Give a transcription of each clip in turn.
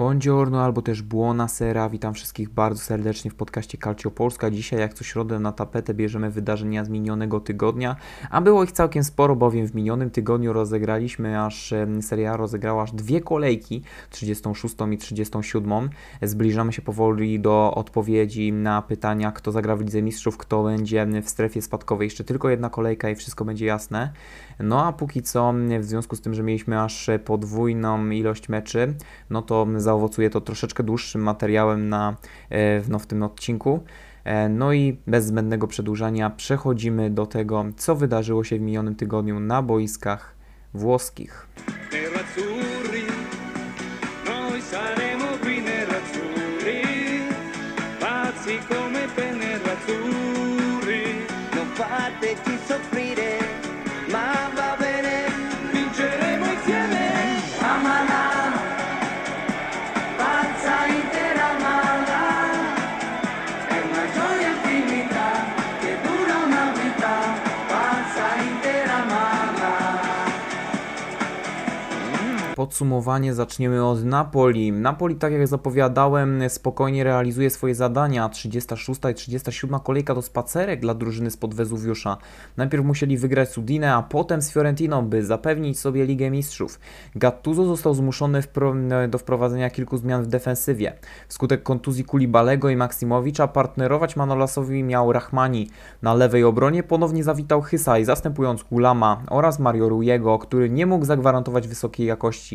Buongiorno albo też Buonasera, witam wszystkich bardzo serdecznie w podcaście Calcio Polska. Dzisiaj jak co środę na tapetę bierzemy wydarzenia z minionego tygodnia, a było ich całkiem sporo, bowiem w minionym tygodniu rozegraliśmy aż, Seria rozegrała aż dwie kolejki, 36 i 37. Zbliżamy się powoli do odpowiedzi na pytania, kto zagra w Lidze Mistrzów, kto będzie w strefie spadkowej. Jeszcze tylko jedna kolejka i wszystko będzie jasne. No a póki co, w związku z tym, że mieliśmy aż podwójną ilość meczy, no to zaowocuje to troszeczkę dłuższym materiałem na, e, no, w tym odcinku. E, no i bez zbędnego przedłużania przechodzimy do tego, co wydarzyło się w minionym tygodniu na boiskach włoskich. Podsumowanie zaczniemy od Napoli. Napoli, tak jak zapowiadałem, spokojnie realizuje swoje zadania. 36 i 37 kolejka to spacerek dla drużyny spod Wezuwiusza. Najpierw musieli wygrać z Udine, a potem z Fiorentiną, by zapewnić sobie Ligę Mistrzów. Gattuso został zmuszony do wprowadzenia kilku zmian w defensywie. Wskutek kontuzji Kulibalego i Maksimowicza partnerować Manolasowi miał Rahmani. Na lewej obronie ponownie zawitał Hysaj, zastępując Gulama oraz Mario Rujego, który nie mógł zagwarantować wysokiej jakości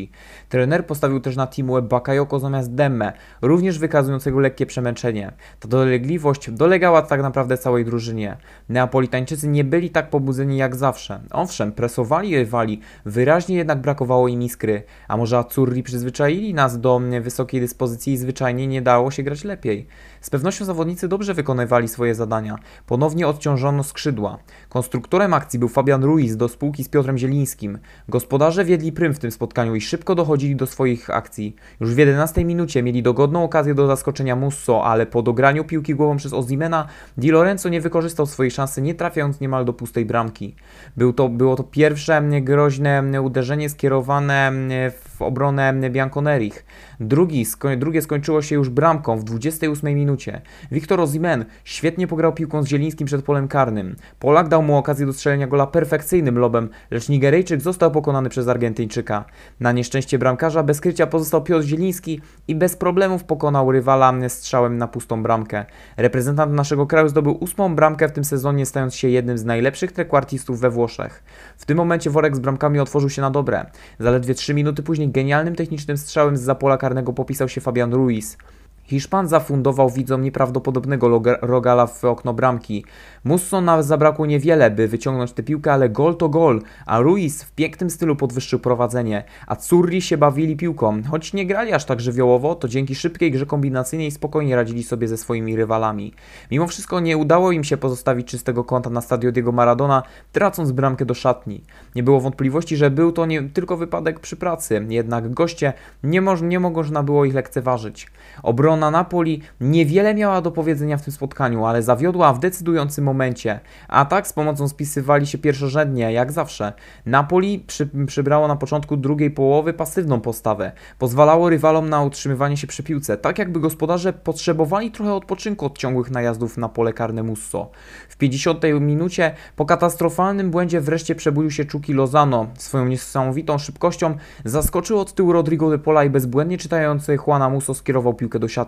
Trener postawił też na Timu Bakayoko zamiast Demme, również wykazującego lekkie przemęczenie. Ta dolegliwość dolegała tak naprawdę całej drużynie. Neapolitańczycy nie byli tak pobudzeni jak zawsze. Owszem, presowali rywali, wyraźnie jednak brakowało im iskry. A może Azzurri przyzwyczaili nas do wysokiej dyspozycji i zwyczajnie nie dało się grać lepiej. Z pewnością zawodnicy dobrze wykonywali swoje zadania. Ponownie odciążono skrzydła. Konstruktorem akcji był Fabian Ruiz do spółki z Piotrem Zielińskim. Gospodarze wiedli prym w tym spotkaniu i szybko dochodzili do swoich akcji. Już w 11 minucie mieli dogodną okazję do zaskoczenia Musso, ale po dograniu piłki głową przez Ozimena Di Lorenzo nie wykorzystał swojej szansy, nie trafiając niemal do pustej bramki. Był to, było to pierwsze groźne uderzenie skierowane w obronę Bianconerich. Drugi, drugie skończyło się już bramką w 28 minucie. Wiktor Ozimen świetnie pograł piłką z Zielińskim przed polem karnym. Polak dał mu okazję do strzelenia gola perfekcyjnym lobem, lecz Nigeryjczyk został pokonany przez Argentyńczyka. Na nieszczęście bramkarza bez krycia pozostał Piotr Zieliński i bez problemów pokonał rywala strzałem na pustą bramkę. Reprezentant naszego kraju zdobył ósmą bramkę w tym sezonie, stając się jednym z najlepszych trekwartistów we Włoszech. W tym momencie worek z bramkami otworzył się na dobre. Zaledwie 3 minuty później genialnym technicznym strzałem z zapola karnego popisał się Fabian Ruiz. Hiszpan zafundował widzom nieprawdopodobnego rogala w okno bramki. Musso nawet zabrakło niewiele, by wyciągnąć tę piłkę, ale gol to gol, a Ruiz w pięknym stylu podwyższył prowadzenie, a Curri się bawili piłką. Choć nie grali aż tak żywiołowo, to dzięki szybkiej grze kombinacyjnej spokojnie radzili sobie ze swoimi rywalami. Mimo wszystko nie udało im się pozostawić czystego kąta na stadio Diego Maradona, tracąc bramkę do szatni. Nie było wątpliwości, że był to nie tylko wypadek przy pracy, jednak goście nie, moż, nie można było ich lekceważyć. Obrona Obrona Napoli niewiele miała do powiedzenia w tym spotkaniu, ale zawiodła w decydującym momencie. A tak z pomocą spisywali się pierwszorzędnie, jak zawsze. Napoli przy, przybrało na początku drugiej połowy pasywną postawę. Pozwalało rywalom na utrzymywanie się przy piłce, tak jakby gospodarze potrzebowali trochę odpoczynku od ciągłych najazdów na pole karne Musso. W 50 minucie po katastrofalnym błędzie wreszcie przebudził się Czuki Lozano. Swoją niesamowitą szybkością zaskoczył od tyłu Rodrigo de Pola i bezbłędnie czytający Juana Musso skierował piłkę do siatki.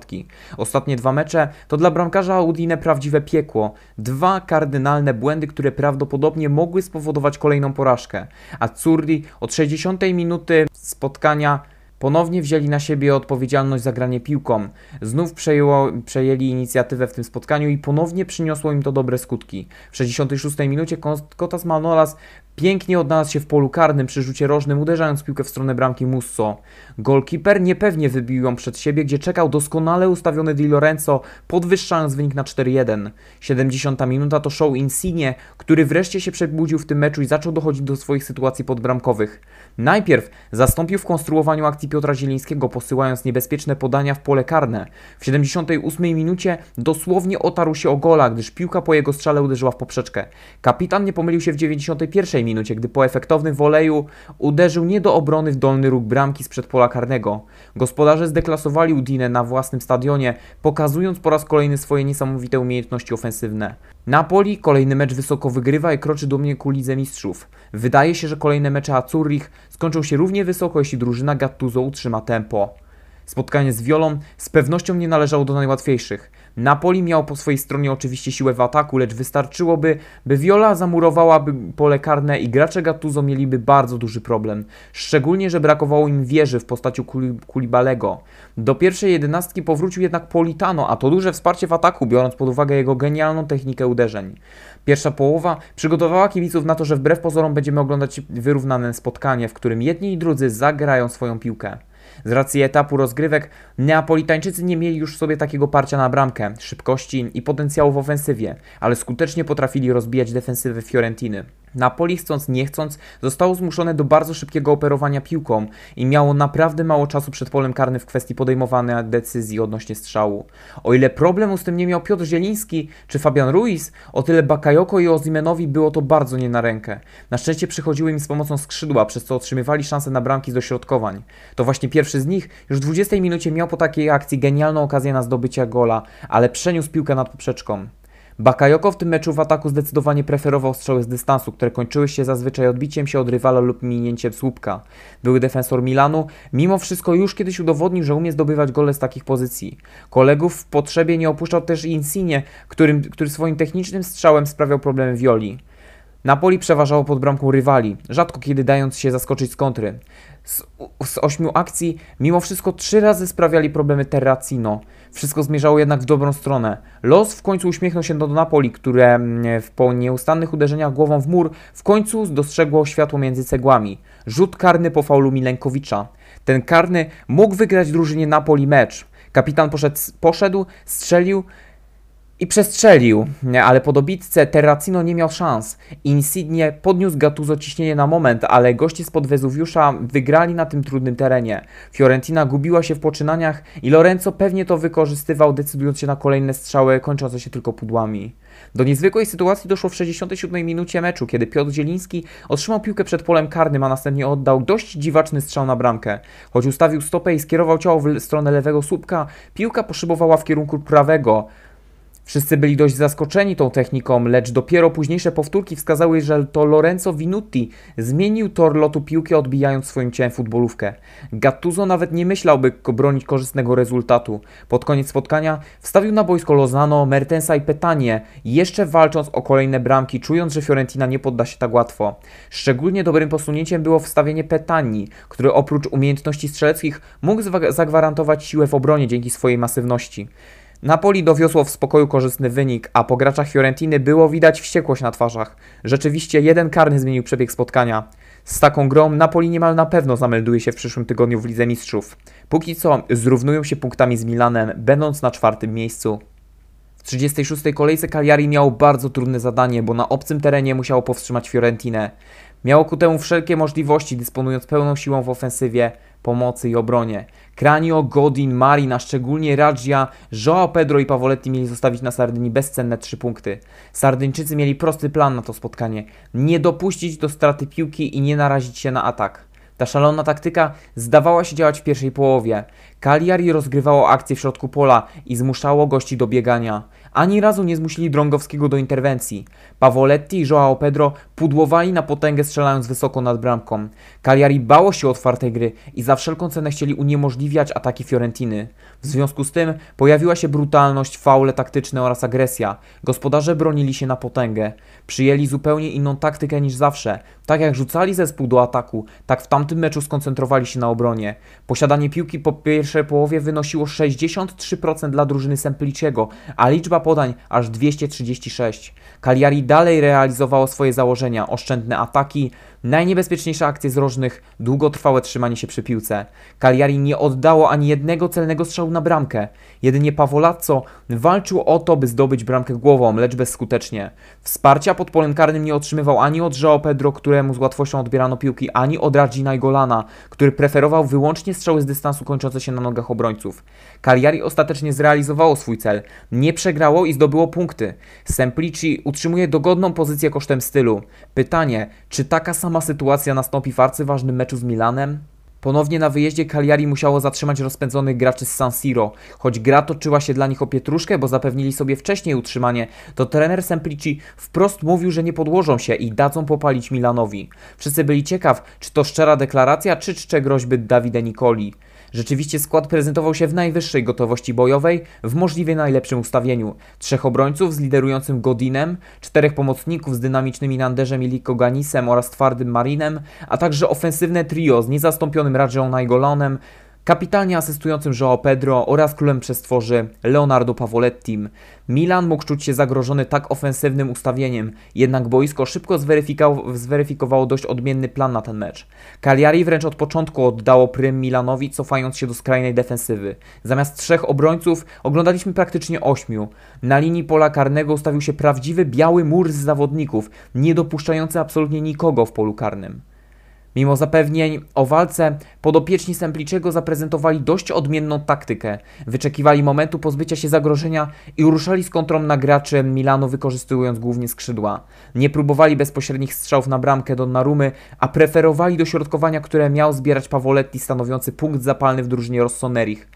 Ostatnie dwa mecze to dla bramkarza Udine prawdziwe piekło. Dwa kardynalne błędy, które prawdopodobnie mogły spowodować kolejną porażkę. A Curdi od 60 minuty spotkania Ponownie wzięli na siebie odpowiedzialność za granie piłką. Znów przejęło, przejęli inicjatywę w tym spotkaniu i ponownie przyniosło im to dobre skutki. W 66 minucie Kotas Manolas Pięknie odnalazł się w polu karnym przy rzucie rożnym, uderzając piłkę w stronę bramki Musso. Golkiper niepewnie wybił ją przed siebie, gdzie czekał doskonale ustawiony Di Lorenzo, podwyższając wynik na 4-1. 70 minuta to show Insigne, który wreszcie się przebudził w tym meczu i zaczął dochodzić do swoich sytuacji podbramkowych. Najpierw zastąpił w konstruowaniu akcji Piotra Zielińskiego, posyłając niebezpieczne podania w pole karne. W 78 minucie dosłownie otarł się o gola, gdyż piłka po jego strzale uderzyła w poprzeczkę. Kapitan nie pomylił się w 91 minucie, gdy po efektownym woleju uderzył nie do obrony w dolny róg bramki sprzed pola karnego. Gospodarze zdeklasowali Udinę na własnym stadionie, pokazując po raz kolejny swoje niesamowite umiejętności ofensywne. Napoli kolejny mecz wysoko wygrywa i kroczy do mnie ku Lidze Mistrzów. Wydaje się, że kolejne mecze Azzurrich skończą się równie wysoko, jeśli drużyna Gattuso utrzyma tempo. Spotkanie z Violą z pewnością nie należało do najłatwiejszych. Napoli miał po swojej stronie oczywiście siłę w ataku, lecz wystarczyłoby, by Viola zamurowałaby pole karne i gracze Gattuso mieliby bardzo duży problem. Szczególnie, że brakowało im wieży w postaci Kulibalego. Do pierwszej jedenastki powrócił jednak Politano, a to duże wsparcie w ataku, biorąc pod uwagę jego genialną technikę uderzeń. Pierwsza połowa przygotowała kibiców na to, że wbrew pozorom będziemy oglądać wyrównane spotkanie, w którym jedni i drudzy zagrają swoją piłkę. Z racji etapu rozgrywek Neapolitańczycy nie mieli już sobie takiego parcia na bramkę, szybkości i potencjału w ofensywie, ale skutecznie potrafili rozbijać defensywę Fiorentiny. Napoli chcąc nie chcąc zostało zmuszone do bardzo szybkiego operowania piłką i miało naprawdę mało czasu przed polem karnym w kwestii podejmowania decyzji odnośnie strzału. O ile problemu z tym nie miał Piotr Zieliński czy Fabian Ruiz, o tyle Bakayoko i Ozimenowi było to bardzo nie na rękę. Na szczęście przychodziły im z pomocą skrzydła, przez co otrzymywali szansę na bramki z dośrodkowań. To właśnie pierwszy z nich już w 20 minucie miał po takiej akcji genialną okazję na zdobycie gola, ale przeniósł piłkę nad poprzeczką. Bakayoko w tym meczu w ataku zdecydowanie preferował strzały z dystansu, które kończyły się zazwyczaj odbiciem się od rywala lub minięciem słupka. Były defensor Milanu mimo wszystko już kiedyś udowodnił, że umie zdobywać gole z takich pozycji. Kolegów w potrzebie nie opuszczał też Insigne, którym, który swoim technicznym strzałem sprawiał problemy Violi. Napoli przeważało pod bramką rywali, rzadko kiedy dając się zaskoczyć z kontry. Z, z ośmiu akcji, mimo wszystko trzy razy sprawiali problemy Terracino. Wszystko zmierzało jednak w dobrą stronę. Los w końcu uśmiechnął się do Napoli, które mm, po nieustannych uderzeniach głową w mur w końcu dostrzegło światło między cegłami. Rzut karny po faulu Milenkowicza. Ten karny mógł wygrać drużynie Napoli mecz. Kapitan poszedł, poszedł strzelił, i przestrzelił, ale po dobitce Terracino nie miał szans. Insigne podniósł Gattuso ciśnienie na moment, ale goście spod Wezuwiusza wygrali na tym trudnym terenie. Fiorentina gubiła się w poczynaniach i Lorenzo pewnie to wykorzystywał, decydując się na kolejne strzały, kończące się tylko pudłami. Do niezwykłej sytuacji doszło w 67 minucie meczu, kiedy Piotr Zieliński otrzymał piłkę przed polem karnym, a następnie oddał dość dziwaczny strzał na bramkę. Choć ustawił stopę i skierował ciało w stronę lewego słupka, piłka poszybowała w kierunku prawego. Wszyscy byli dość zaskoczeni tą techniką, lecz dopiero późniejsze powtórki wskazały, że to Lorenzo Vinutti zmienił tor lotu piłki, odbijając swoim ciałem futbolówkę. Gattuso nawet nie myślał, by bronić korzystnego rezultatu. Pod koniec spotkania wstawił na boisko Lozano, Mertensa i Petanie, jeszcze walcząc o kolejne bramki, czując, że Fiorentina nie podda się tak łatwo. Szczególnie dobrym posunięciem było wstawienie Petani, który oprócz umiejętności strzeleckich mógł zagwarantować siłę w obronie dzięki swojej masywności. Napoli dowiosło w spokoju korzystny wynik, a po graczach Fiorentiny było widać wściekłość na twarzach. Rzeczywiście jeden karny zmienił przebieg spotkania. Z taką grą Napoli niemal na pewno zamelduje się w przyszłym tygodniu w Lidze Mistrzów. Póki co zrównują się punktami z Milanem, będąc na czwartym miejscu. W 36. kolejce Cagliari miało bardzo trudne zadanie, bo na obcym terenie musiało powstrzymać Fiorentinę. Miało ku temu wszelkie możliwości, dysponując pełną siłą w ofensywie, pomocy i obronie. Kranio, Godin, Marin, a szczególnie Radzia, Joao Pedro i Pavoletti mieli zostawić na Sardynii bezcenne trzy punkty. Sardyńczycy mieli prosty plan na to spotkanie. Nie dopuścić do straty piłki i nie narazić się na atak. Ta szalona taktyka zdawała się działać w pierwszej połowie. Cagliari rozgrywało akcję w środku pola i zmuszało gości do biegania. Ani razu nie zmusili Drągowskiego do interwencji. Pavoletti i Joao Pedro pudłowali na potęgę strzelając wysoko nad bramką. Cagliari bało się otwartej gry i za wszelką cenę chcieli uniemożliwiać ataki Fiorentiny. W związku z tym pojawiła się brutalność, faule taktyczne oraz agresja. Gospodarze bronili się na potęgę. Przyjęli zupełnie inną taktykę niż zawsze. Tak jak rzucali zespół do ataku, tak w tamtym meczu skoncentrowali się na obronie. Posiadanie piłki po pierwszej połowie wynosiło 63% dla drużyny Sempliciego, a liczba podań aż 236. Cagliari dalej realizowało swoje założenia oszczędne ataki, najniebezpieczniejsze akcje z rożnych, długotrwałe trzymanie się przy piłce. Cagliari nie oddało ani jednego celnego strzału na bramkę. Jedynie Pavolazzo walczył o to, by zdobyć bramkę głową, lecz bezskutecznie. Wsparcia pod polem karnym nie otrzymywał ani od João Pedro, któremu z łatwością odbierano piłki, ani od Radzina i Golana, który preferował wyłącznie strzały z dystansu kończące się na nogach obrońców. Cagliari ostatecznie zrealizowało swój cel. Nie przegrało i zdobyło punkty. Semplici utrzymuje dogodną pozycję kosztem stylu. Pytanie, czy taka sama sytuacja nastąpi w arcyważnym meczu z Milanem? Ponownie na wyjeździe Cagliari musiało zatrzymać rozpędzonych graczy z San Siro. Choć gra toczyła się dla nich o pietruszkę, bo zapewnili sobie wcześniej utrzymanie, to trener Semplici wprost mówił, że nie podłożą się i dadzą popalić Milanowi. Wszyscy byli ciekaw, czy to szczera deklaracja, czy czcze groźby Davide Nicoli. Rzeczywiście skład prezentował się w najwyższej gotowości bojowej, w możliwie najlepszym ustawieniu. Trzech obrońców z liderującym Godinem, czterech pomocników z dynamicznymi Nanderzem i Liko Ganisem oraz twardym Marinem, a także ofensywne trio z niezastąpionym Radżą Naingolanem, kapitalnie asystującym João Pedro oraz królem przestworzy Leonardo Pavolettim. Milan mógł czuć się zagrożony tak ofensywnym ustawieniem, jednak boisko szybko zweryfikowało, dość odmienny plan na ten mecz. Cagliari wręcz od początku oddało prym Milanowi, cofając się do skrajnej defensywy. Zamiast trzech obrońców oglądaliśmy praktycznie ośmiu. Na linii pola karnego ustawił się prawdziwy biały mur z zawodników, nie dopuszczający absolutnie nikogo w polu karnym. Mimo zapewnień o walce, podopieczni Sempliczego zaprezentowali dość odmienną taktykę. Wyczekiwali momentu pozbycia się zagrożenia i ruszali z kontrą na graczy Milanu, wykorzystując głównie skrzydła. Nie próbowali bezpośrednich strzałów na bramkę Donnarumy, a preferowali dośrodkowania, które miał zbierać Pavoletti, stanowiący punkt zapalny w drużynie Rossonerich.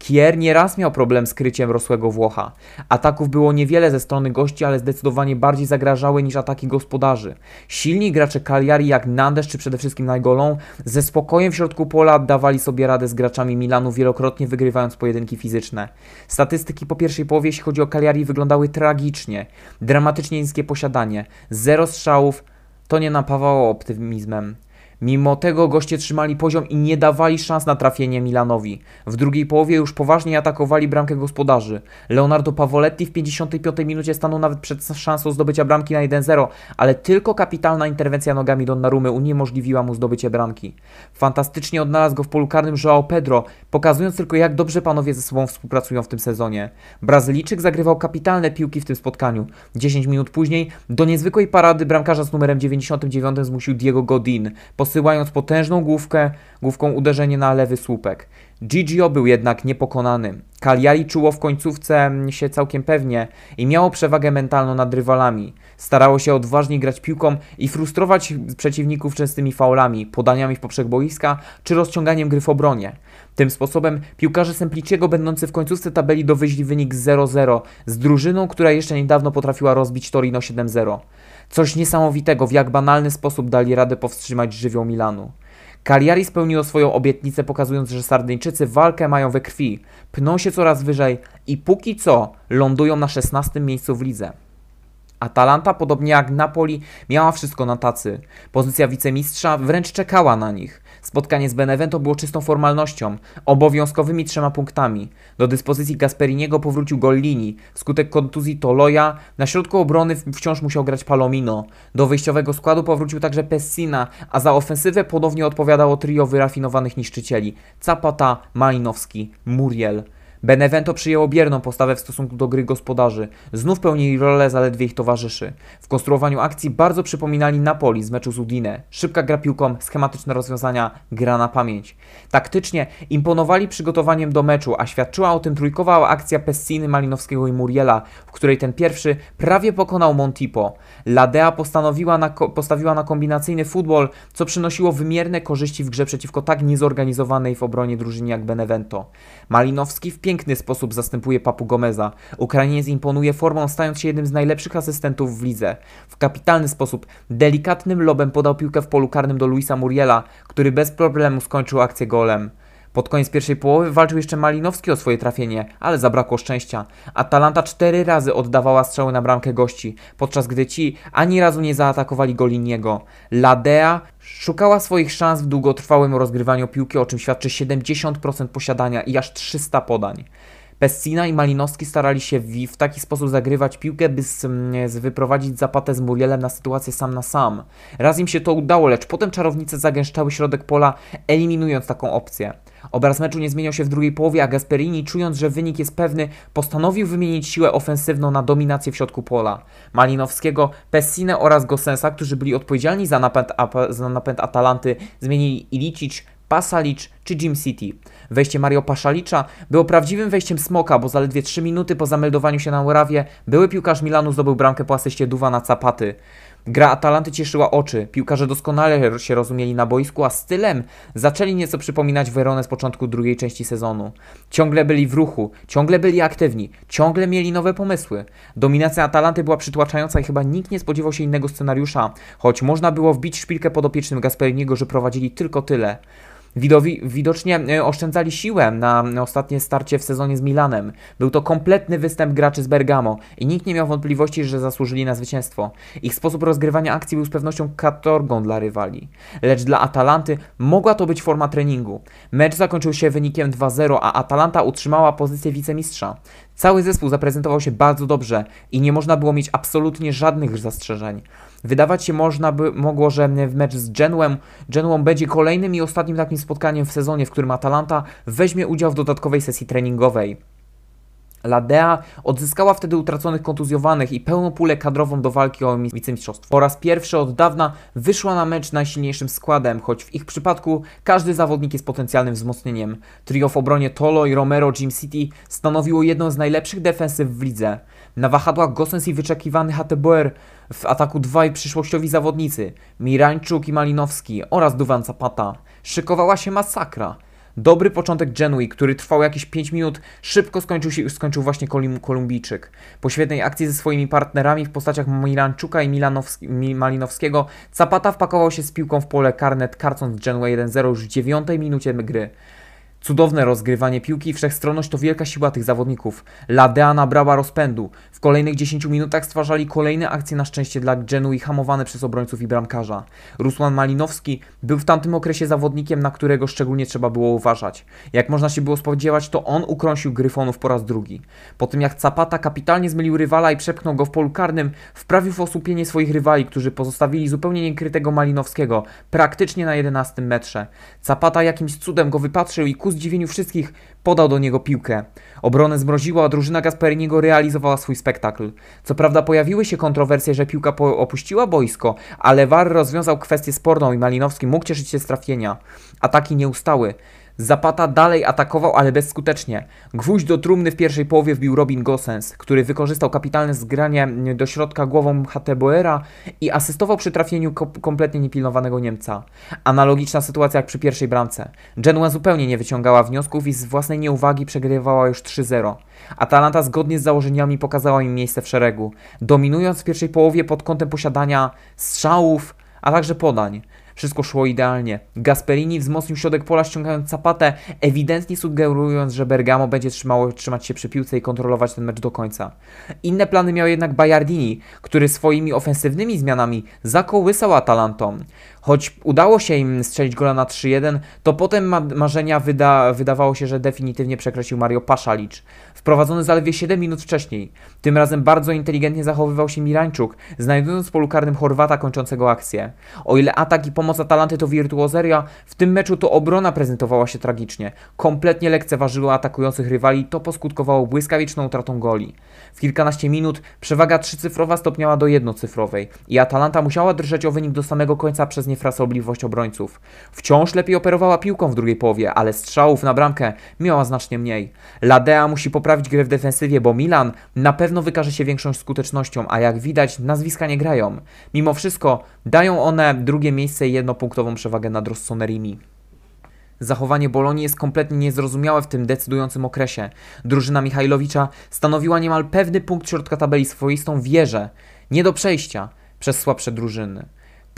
Kier nieraz miał problem z kryciem rosłego Włocha. Ataków było niewiele ze strony gości, ale zdecydowanie bardziej zagrażały niż ataki gospodarzy. Silni gracze Cagliari jak Nandes czy przede wszystkim Naingolą ze spokojem w środku pola dawali sobie radę z graczami Milanu, wielokrotnie wygrywając pojedynki fizyczne. Statystyki po pierwszej połowie, jeśli chodzi o Cagliari, wyglądały tragicznie. Dramatycznie niskie posiadanie. Zero strzałów to nie napawało optymizmem. Mimo tego goście trzymali poziom i nie dawali szans na trafienie Milanowi. W drugiej połowie już poważnie atakowali bramkę gospodarzy. Leonardo Pavoletti w 55 minucie stanął nawet przed szansą zdobycia bramki na 1-0, ale tylko kapitalna interwencja nogami Donnarumy uniemożliwiła mu zdobycie bramki. Fantastycznie odnalazł go w polu karnym João Pedro, pokazując tylko jak dobrze panowie ze sobą współpracują w tym sezonie. Brazylijczyk zagrywał kapitalne piłki w tym spotkaniu. 10 minut później do niezwykłej parady bramkarza z numerem 99 zmusił Diego Godin posyłając potężną główkę, główką uderzenie na lewy słupek. Gigio był jednak niepokonany. Cagliari czuło w końcówce się całkiem pewnie i miało przewagę mentalną nad rywalami. Starało się odważnie grać piłką i frustrować przeciwników częstymi faulami, podaniami w poprzek boiska czy rozciąganiem gry w obronie. Tym sposobem piłkarze Sempliciego będący w końcówce tabeli dowieźli wynik 0-0 z drużyną, która jeszcze niedawno potrafiła rozbić Torino 7-0. Coś niesamowitego, w jak banalny sposób dali radę powstrzymać żywioł Milanu. Cagliari spełniło swoją obietnicę, pokazując, że Sardyńczycy walkę mają we krwi, pną się coraz wyżej i póki co lądują na 16 miejscu w lidze. Atalanta, podobnie jak Napoli, miała wszystko na tacy. Pozycja wicemistrza wręcz czekała na nich. Spotkanie z Benevento było czystą formalnością, obowiązkowymi trzema punktami. Do dyspozycji Gasperiniego powrócił Gollini. Wskutek kontuzji Toloja na środku obrony wciąż musiał grać Palomino. Do wyjściowego składu powrócił także Pessina, a za ofensywę ponownie odpowiadało trio wyrafinowanych niszczycieli Zapata, Malinowski, Muriel. Benevento przyjęło bierną postawę w stosunku do gry gospodarzy. Znów pełnili rolę zaledwie ich towarzyszy. W konstruowaniu akcji bardzo przypominali Napoli z meczu z Udine. Szybka gra piłką, schematyczne rozwiązania, gra na pamięć. Taktycznie imponowali przygotowaniem do meczu, a świadczyła o tym trójkowa akcja Pessiny, Malinowskiego i Muriela, w której ten pierwszy prawie pokonał Montipo. Ladea postanowiła na, postawiła na kombinacyjny futbol, co przynosiło wymierne korzyści w grze przeciwko tak niezorganizowanej w obronie drużynie jak Benevento. Malinowski w piękny sposób zastępuje Papu Gomeza. Ukrainiec imponuje formą, stając się jednym z najlepszych asystentów w lidze. W kapitalny sposób, delikatnym lobem podał piłkę w polu karnym do Luisa Muriela, który bez problemu skończył akcję golem. Pod koniec pierwszej połowy walczył jeszcze Malinowski o swoje trafienie, ale zabrakło szczęścia. Atalanta cztery razy oddawała strzały na bramkę gości, podczas gdy ci ani razu nie zaatakowali Goliniego. Ladea szukała swoich szans w długotrwałym rozgrywaniu piłki, o czym świadczy 70% posiadania i aż 300 podań. Pessina i Malinowski starali się w, taki sposób zagrywać piłkę, by z, z wyprowadzić Zapatę z Murielem na sytuację sam na sam. Raz im się to udało, lecz potem czarownice zagęszczały środek pola, eliminując taką opcję. Obraz meczu nie zmieniał się w drugiej połowie, a Gasperini, czując, że wynik jest pewny, postanowił wymienić siłę ofensywną na dominację w środku pola. Malinowskiego, Pessinę oraz Gosensa, którzy byli odpowiedzialni za napęd, za napęd Atalanty, zmienili Ilicic, Pasalic czy Jim City. Wejście Mario Paszalicza było prawdziwym wejściem smoka, bo zaledwie 3 minuty po zameldowaniu się na murawie były piłkarz Milanu zdobył bramkę po asyście Duwa na Zapaty. Gra Atalanty cieszyła oczy, piłkarze doskonale się rozumieli na boisku, a stylem zaczęli nieco przypominać Weronę z początku drugiej części sezonu. Ciągle byli w ruchu, ciągle byli aktywni, ciągle mieli nowe pomysły. Dominacja Atalanty była przytłaczająca i chyba nikt nie spodziewał się innego scenariusza, choć można było wbić szpilkę podopiecznym Gasperiniego, że prowadzili tylko tyle. Widowi, widocznie e, oszczędzali siłę na ostatnie starcie w sezonie z Milanem. Był to kompletny występ graczy z Bergamo i nikt nie miał wątpliwości, że zasłużyli na zwycięstwo. Ich sposób rozgrywania akcji był z pewnością katorgą dla rywali. Lecz dla Atalanty mogła to być forma treningu. Mecz zakończył się wynikiem 2-0, a Atalanta utrzymała pozycję wicemistrza. Cały zespół zaprezentował się bardzo dobrze i nie można było mieć absolutnie żadnych zastrzeżeń. Wydawać się można by, mogło, że w mecz z Genuem, Genuą będzie kolejnym i ostatnim takim spotkaniem w sezonie, w którym Atalanta weźmie udział w dodatkowej sesji treningowej. Ladea odzyskała wtedy utraconych kontuzjowanych i pełną pulę kadrową do walki o wicemistrzostwo. Po raz pierwszy od dawna wyszła na mecz najsilniejszym składem, choć w ich przypadku każdy zawodnik jest potencjalnym wzmocnieniem. Trio w obronie Tolo i Romero Jim City stanowiło jedną z najlepszych defensyw w lidze. Na wahadłach Gosens i wyczekiwany Hateboer w ataku dwaj przyszłościowi zawodnicy Mirańczuk i Malinowski oraz Duwan Zapata. Szykowała się masakra. Dobry początek Genui, który trwał jakieś 5 minut, szybko skończył, się, skończył właśnie Kolumbijczyk. Po świetnej akcji ze swoimi partnerami w postaciach Milanczuka i Malinowskiego, Zapata wpakował się z piłką w pole karnet, karcąc Genui 1-0 już w 9 minucie gry. Cudowne rozgrywanie piłki i wszechstronność to wielka siła tych zawodników. Ladea nabrała rozpędu. W kolejnych 10 minutach stwarzali kolejne akcje na szczęście dla Genui hamowane przez obrońców i bramkarza. Ruslan Malinowski był w tamtym okresie zawodnikiem, na którego szczególnie trzeba było uważać. Jak można się było spodziewać, to on ukrąsił Gryfonów po raz drugi. Po tym jak Zapata kapitalnie zmylił rywala i przepchnął go w polu karnym, wprawił w osłupienie swoich rywali, którzy pozostawili zupełnie niekrytego Malinowskiego, praktycznie na 11 metrze. Zapata jakimś cudem go wypatrzył i zdziwieniu wszystkich podał do niego piłkę. Obronę zmroziła, a drużyna Gasperiniego realizowała swój spektakl. Co prawda pojawiły się kontrowersje, że piłka opuściła boisko, ale VAR rozwiązał kwestię sporną i Malinowski mógł cieszyć się z trafienia. Ataki nie ustały. Zapata dalej atakował, ale bezskutecznie. Gwóźdź do trumny w pierwszej połowie wbił Robin Gosens, który wykorzystał kapitalne zgranie do środka głową Hateboera i asystował przy trafieniu ko kompletnie niepilnowanego Niemca. Analogiczna sytuacja jak przy pierwszej bramce. Genua zupełnie nie wyciągała wniosków i z własnej nieuwagi przegrywała już 3-0. Atalanta zgodnie z założeniami pokazała im miejsce w szeregu, dominując w pierwszej połowie pod kątem posiadania strzałów, a także podań. Wszystko szło idealnie. Gasperini wzmocnił środek pola ściągając Zapatę, ewidentnie sugerując, że Bergamo będzie trzymało, trzymać się przy piłce i kontrolować ten mecz do końca. Inne plany miał jednak Bajardini, który swoimi ofensywnymi zmianami zakołysał Atalantą. Choć udało się im strzelić gola na 3-1, to potem ma marzenia wyda wydawało się, że definitywnie przekreślił Mario Paszalicz. Wprowadzony zaledwie 7 minut wcześniej. Tym razem bardzo inteligentnie zachowywał się Mirańczuk, znajdując w polu karnym Chorwata kończącego akcję. O ile atak i pomoc Atalanty to wirtuozeria, w tym meczu to obrona prezentowała się tragicznie. Kompletnie lekceważyła atakujących rywali, to poskutkowało błyskawiczną utratą goli. W kilkanaście minut przewaga trzycyfrowa stopniała do jednocyfrowej i Atalanta musiała drżeć o wynik do samego końca przez niefrasobliwość obrońców. Wciąż lepiej operowała piłką w drugiej połowie, ale strzałów na bramkę miała znacznie mniej. Ladea musi poprawić grę w defensywie, bo Milan na pewno wykaże się większą skutecznością, a jak widać nazwiska nie grają. Mimo wszystko dają one drugie miejsce i jednopunktową przewagę nad Rossonerimi. Zachowanie Bolonii jest kompletnie niezrozumiałe w tym decydującym okresie. Drużyna Michajlowicza stanowiła niemal pewny punkt środka tabeli swoistą wieżę, nie do przejścia przez słabsze drużyny.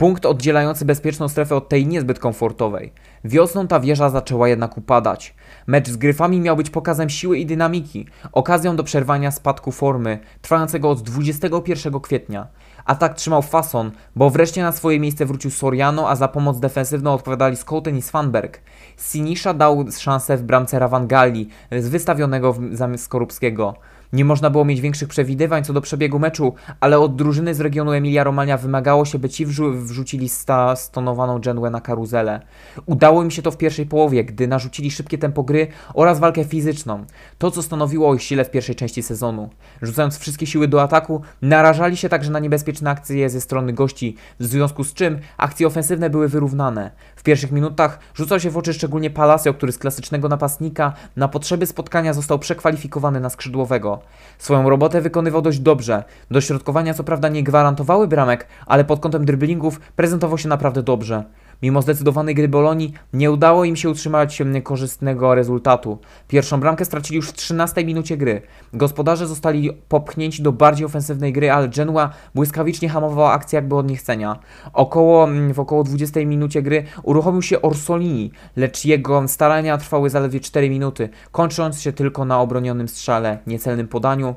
Punkt oddzielający bezpieczną strefę od tej niezbyt komfortowej. Wiosną ta wieża zaczęła jednak upadać. Mecz z Gryfami miał być pokazem siły i dynamiki, okazją do przerwania spadku formy, trwającego od 21 kwietnia. Atak trzymał fason, bo wreszcie na swoje miejsce wrócił Soriano, a za pomoc defensywną odpowiadali Skouten i Svanberg. Sinisza dał szansę w bramce Rawangali z wystawionego zamiast Skorupskiego. Nie można było mieć większych przewidywań co do przebiegu meczu, ale od drużyny z regionu Emilia Romagna wymagało się, by ci wrzu- wrzucili sta stonowaną Genwę na karuzelę. Udało im się to w pierwszej połowie, gdy narzucili szybkie tempo gry oraz walkę fizyczną. To, co stanowiło ich sile w pierwszej części sezonu. Rzucając wszystkie siły do ataku, narażali się także na niebezpieczne akcje ze strony gości, w związku z czym akcje ofensywne były wyrównane. W pierwszych minutach rzucał się w oczy szczególnie Palacio, który z klasycznego napastnika na potrzeby spotkania został przekwalifikowany na skrzydłowego. Swoją robotę wykonywał dość dobrze. Dośrodkowania co prawda nie gwarantowały bramek, ale pod kątem driblingów prezentował się naprawdę dobrze. Mimo zdecydowanej gry Bolonii nie udało im się utrzymać korzystnego rezultatu. Pierwszą bramkę stracili już w 13 minucie gry. Gospodarze zostali popchnięci do bardziej ofensywnej gry, ale Genua błyskawicznie hamowała akcję jakby od niechcenia. Około, w około 20 minucie gry uruchomił się Orsolini, lecz jego starania trwały zaledwie 4 minuty, kończąc się tylko na obronionym strzale, niecelnym podaniu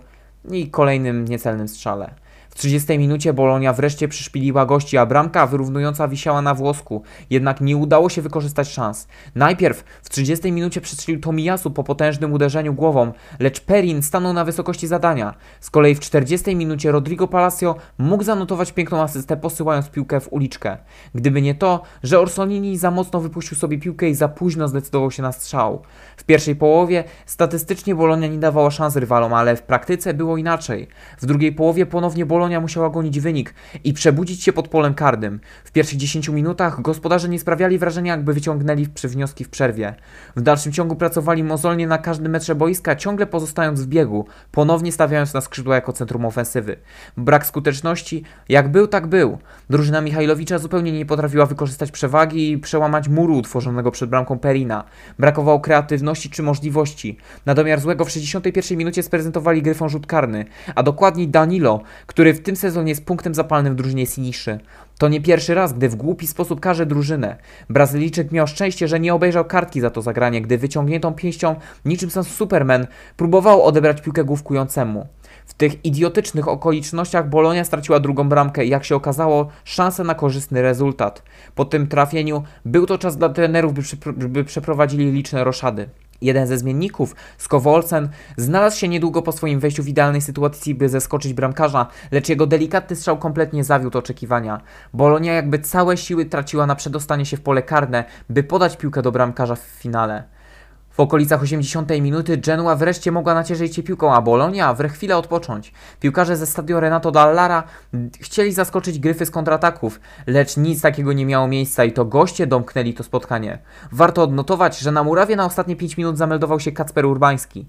i kolejnym niecelnym strzale. W 30 minucie Bolonia wreszcie przyszpiliła gości, a bramka wyrównująca wisiała na włosku, jednak nie udało się wykorzystać szans. Najpierw w 30 minucie przestrzelił Tomiyasu po potężnym uderzeniu głową, lecz Perin stanął na wysokości zadania. Z kolei w 40 minucie Rodrigo Palacio mógł zanotować piękną asystę posyłając piłkę w uliczkę. Gdyby nie to, że Orsolini za mocno wypuścił sobie piłkę i za późno zdecydował się na strzał. W pierwszej połowie statystycznie Bolonia nie dawała szans rywalom, ale w praktyce było inaczej. W drugiej połowie ponownie Bolonia musiała gonić wynik i przebudzić się pod polem karnym. W pierwszych 10 minutach gospodarze nie sprawiali wrażenia, jakby wyciągnęli wnioski w przerwie. W dalszym ciągu pracowali mozolnie na każdym metrze boiska, ciągle pozostając w biegu, ponownie stawiając na skrzydła jako centrum ofensywy. Brak skuteczności, jak był, tak był. Drużyna Michajlowicza zupełnie nie potrafiła wykorzystać przewagi i przełamać muru utworzonego przed bramką Perina. Brakowało kreatywności czy możliwości. Na domiar złego w 61 minucie sprezentowali Gryfon rzut karny, a dokładniej Danilo, który w tym sezonie jest punktem zapalnym w drużynie Siniszy. To nie pierwszy raz, gdy w głupi sposób karze drużynę. Brazylijczyk miał szczęście, że nie obejrzał kartki za to zagranie, gdy wyciągniętą pięścią, niczym sam Superman, próbował odebrać piłkę główkującemu. W tych idiotycznych okolicznościach Bolonia straciła drugą bramkę i jak się okazało, szansę na korzystny rezultat. Po tym trafieniu był to czas dla trenerów, by, by przeprowadzili liczne roszady. Jeden ze zmienników, Skowolsen, znalazł się niedługo po swoim wejściu w idealnej sytuacji, by zeskoczyć bramkarza, lecz jego delikatny strzał kompletnie zawiódł oczekiwania. Bolonia jakby całe siły traciła na przedostanie się w pole karne, by podać piłkę do bramkarza w finale. W okolicach 80 minuty Genua wreszcie mogła nacierzyć się piłką, a Bolonia w chwilę odpocząć. Piłkarze ze stadio Renato Dallara chcieli zaskoczyć gryfy z kontrataków, lecz nic takiego nie miało miejsca i to goście domknęli to spotkanie. Warto odnotować, że na murawie na ostatnie 5 minut zameldował się Kacper Urbański.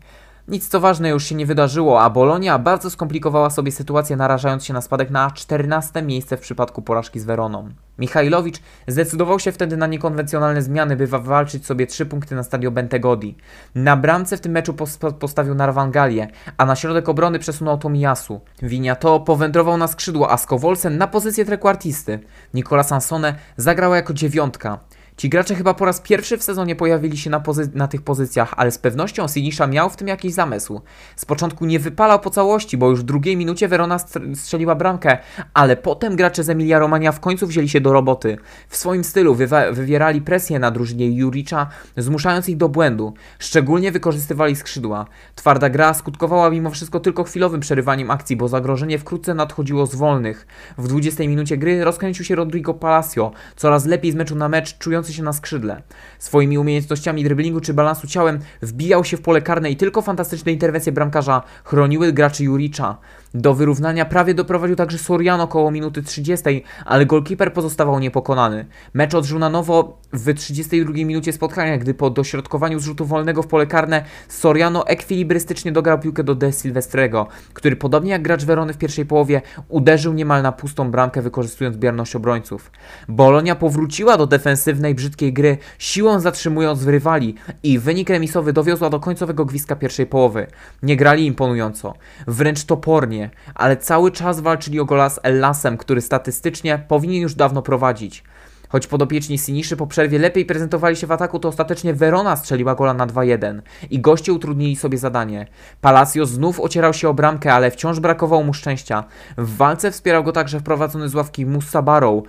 Nic co ważne już się nie wydarzyło, a Bolonia bardzo skomplikowała sobie sytuację, narażając się na spadek na 14 miejsce w przypadku porażki z Weroną. Michajlowicz zdecydował się wtedy na niekonwencjonalne zmiany, by wa- walczyć sobie 3 punkty na stadio Bentegodi. Na bramce w tym meczu pos- postawił Narwangalię, a na środek obrony przesunął Tomiyasu. Winiato powędrował na skrzydło, a Skowolsen na pozycję trekwartisty. Nicola Sansone zagrała jako dziewiątka. Ci gracze chyba po raz pierwszy w sezonie pojawili się na, na tych pozycjach, ale z pewnością Sinisza miał w tym jakiś zamysł. Z początku nie wypalał po całości, bo już w drugiej minucie Verona str- strzeliła bramkę, ale potem gracze z Emilia Romagna w końcu wzięli się do roboty. W swoim stylu wywierali presję na drużynie Juricza, zmuszając ich do błędu. Szczególnie wykorzystywali skrzydła. Twarda gra skutkowała mimo wszystko tylko chwilowym przerywaniem akcji, bo zagrożenie wkrótce nadchodziło z wolnych. W 20 minucie gry rozkręcił się Rodrigo Palacio, coraz lepiej z meczu na mecz, się na skrzydle. Swoimi umiejętnościami driblingu czy balansu ciałem wbijał się w pole karne i tylko fantastyczne interwencje bramkarza chroniły graczy Juricza. Do wyrównania prawie doprowadził także Soriano koło minuty 30, ale golkiper pozostawał niepokonany. Mecz odżył na nowo w 32 minucie spotkania, gdy po dośrodkowaniu z rzutu wolnego w pole karne Soriano ekwilibrystycznie dograł piłkę do De Silvestrego, który podobnie jak gracz Werony w pierwszej połowie uderzył niemal na pustą bramkę wykorzystując bierność obrońców. Bolonia powróciła do defensywnej, brzydkiej gry, siłą zatrzymując rywali i wynik remisowy dowiozła do końcowego gwizdka pierwszej połowy. Nie grali imponująco, wręcz topornie, ale cały czas walczyli o gola z Ellasem, który statystycznie powinien już dawno prowadzić. Choć podopieczni Siniszy po przerwie lepiej prezentowali się w ataku, to ostatecznie Verona strzeliła gola na 2-1 i goście utrudnili sobie zadanie. Palacio znów ocierał się o bramkę, ale wciąż brakowało mu szczęścia. W walce wspierał go także wprowadzony z ławki Musa Barrow,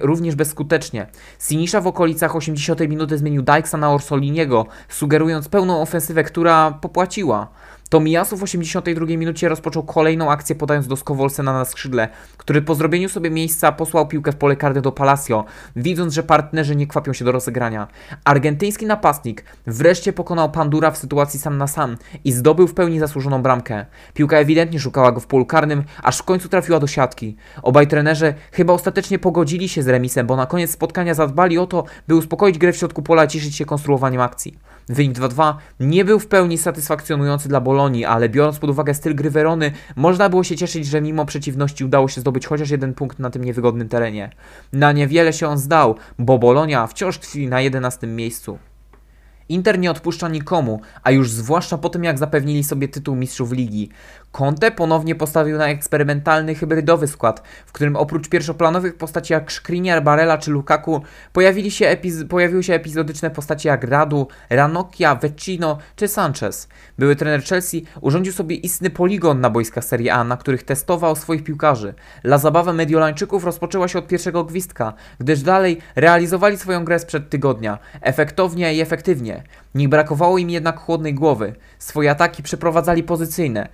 również bezskutecznie. Sinisza w okolicach 80 minuty zmienił Dykesa na Orsoliniego, sugerując pełną ofensywę, która popłaciła. To Miyasu w 82 minucie rozpoczął kolejną akcję podając do Skowolsena na skrzydle, który po zrobieniu sobie miejsca posłał piłkę w pole karne do Palacio, widząc, że partnerzy nie kwapią się do rozegrania. Argentyński napastnik wreszcie pokonał Pandura w sytuacji sam na sam i zdobył w pełni zasłużoną bramkę. Piłka ewidentnie szukała go w polu karnym, aż w końcu trafiła do siatki. Obaj trenerzy chyba ostatecznie pogodzili się z remisem, bo na koniec spotkania zadbali o to, by uspokoić grę w środku pola i cieszyć się konstruowaniem akcji. Wynik 2-2 nie był w pełni satysfakcjonujący dla Bolonii, ale biorąc pod uwagę styl gry Werony, można było się cieszyć, że mimo przeciwności udało się zdobyć chociaż jeden punkt na tym niewygodnym terenie. Na niewiele się on zdał, bo Bolonia wciąż tkwi na 11 miejscu. Inter nie odpuszcza nikomu, a już zwłaszcza po tym jak zapewnili sobie tytuł mistrzów ligi. Conte ponownie postawił na eksperymentalny hybrydowy skład, w którym oprócz pierwszoplanowych postaci jak Skriniar, Barella czy Lukaku pojawili się pojawiły się epizodyczne postaci jak Radu, Ranocchia, Vecino czy Sanchez. Były trener Chelsea urządził sobie istny poligon na boiskach Serie A, na których testował swoich piłkarzy. La zabawa Mediolańczyków rozpoczęła się od pierwszego gwizdka, gdyż dalej realizowali swoją grę sprzed tygodnia, efektownie i efektywnie. Nie brakowało im jednak chłodnej głowy. Swoje ataki przeprowadzali pozycyjne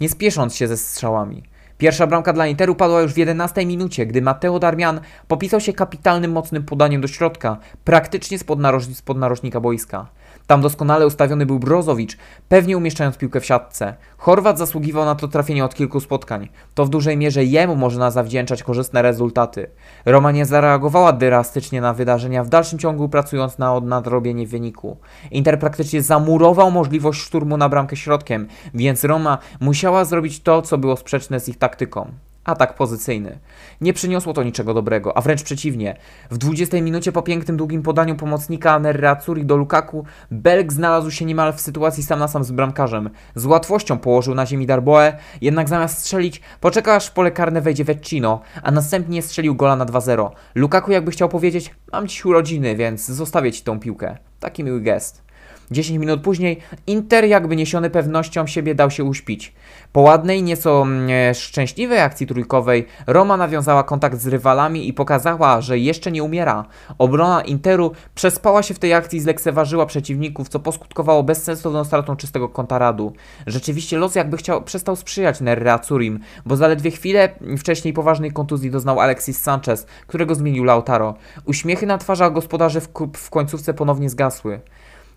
nie spiesząc się ze strzałami. Pierwsza bramka dla Interu padła już w 11 minucie, gdy Mateo Darmian popisał się kapitalnym, mocnym podaniem do środka, praktycznie spod, naroż spod narożnika boiska. Tam doskonale ustawiony był Brozowicz, pewnie umieszczając piłkę w siatce. Chorwat zasługiwał na to trafienie od kilku spotkań. To w dużej mierze jemu można zawdzięczać korzystne rezultaty. Roma nie zareagowała drastycznie na wydarzenia, w dalszym ciągu pracując na nadrobienie wyniku. Inter praktycznie zamurował możliwość szturmu na bramkę środkiem, więc Roma musiała zrobić to, co było sprzeczne z ich taktyką atak pozycyjny. Nie przyniosło to niczego dobrego, a wręcz przeciwnie. W 20 minucie po pięknym długim podaniu pomocnika Nerrazzurri do Lukaku, Belg znalazł się niemal w sytuacji sam na sam z bramkarzem. Z łatwością położył na ziemi Darboe, jednak zamiast strzelić, poczekał aż w pole karne wejdzie Vecino, a następnie strzelił gola na 2-0. Lukaku jakby chciał powiedzieć, mam dziś urodziny, więc zostawię ci tą piłkę. Taki miły gest. 10 minut później Inter, jakby niesiony pewnością siebie, dał się uśpić. Po ładnej, nieco mm, szczęśliwej akcji trójkowej Roma nawiązała kontakt z rywalami i pokazała, że jeszcze nie umiera. Obrona Interu przespała się w tej akcji i zlekceważyła przeciwników, co poskutkowało bezsensowną stratą czystego kontaradu. Rzeczywiście los jakby chciał, przestał sprzyjać Nerre Azurim, bo zaledwie chwilę wcześniej poważnej kontuzji doznał Alexis Sanchez, którego zmienił Lautaro. Uśmiechy na twarzach gospodarzy w, w końcówce ponownie zgasły.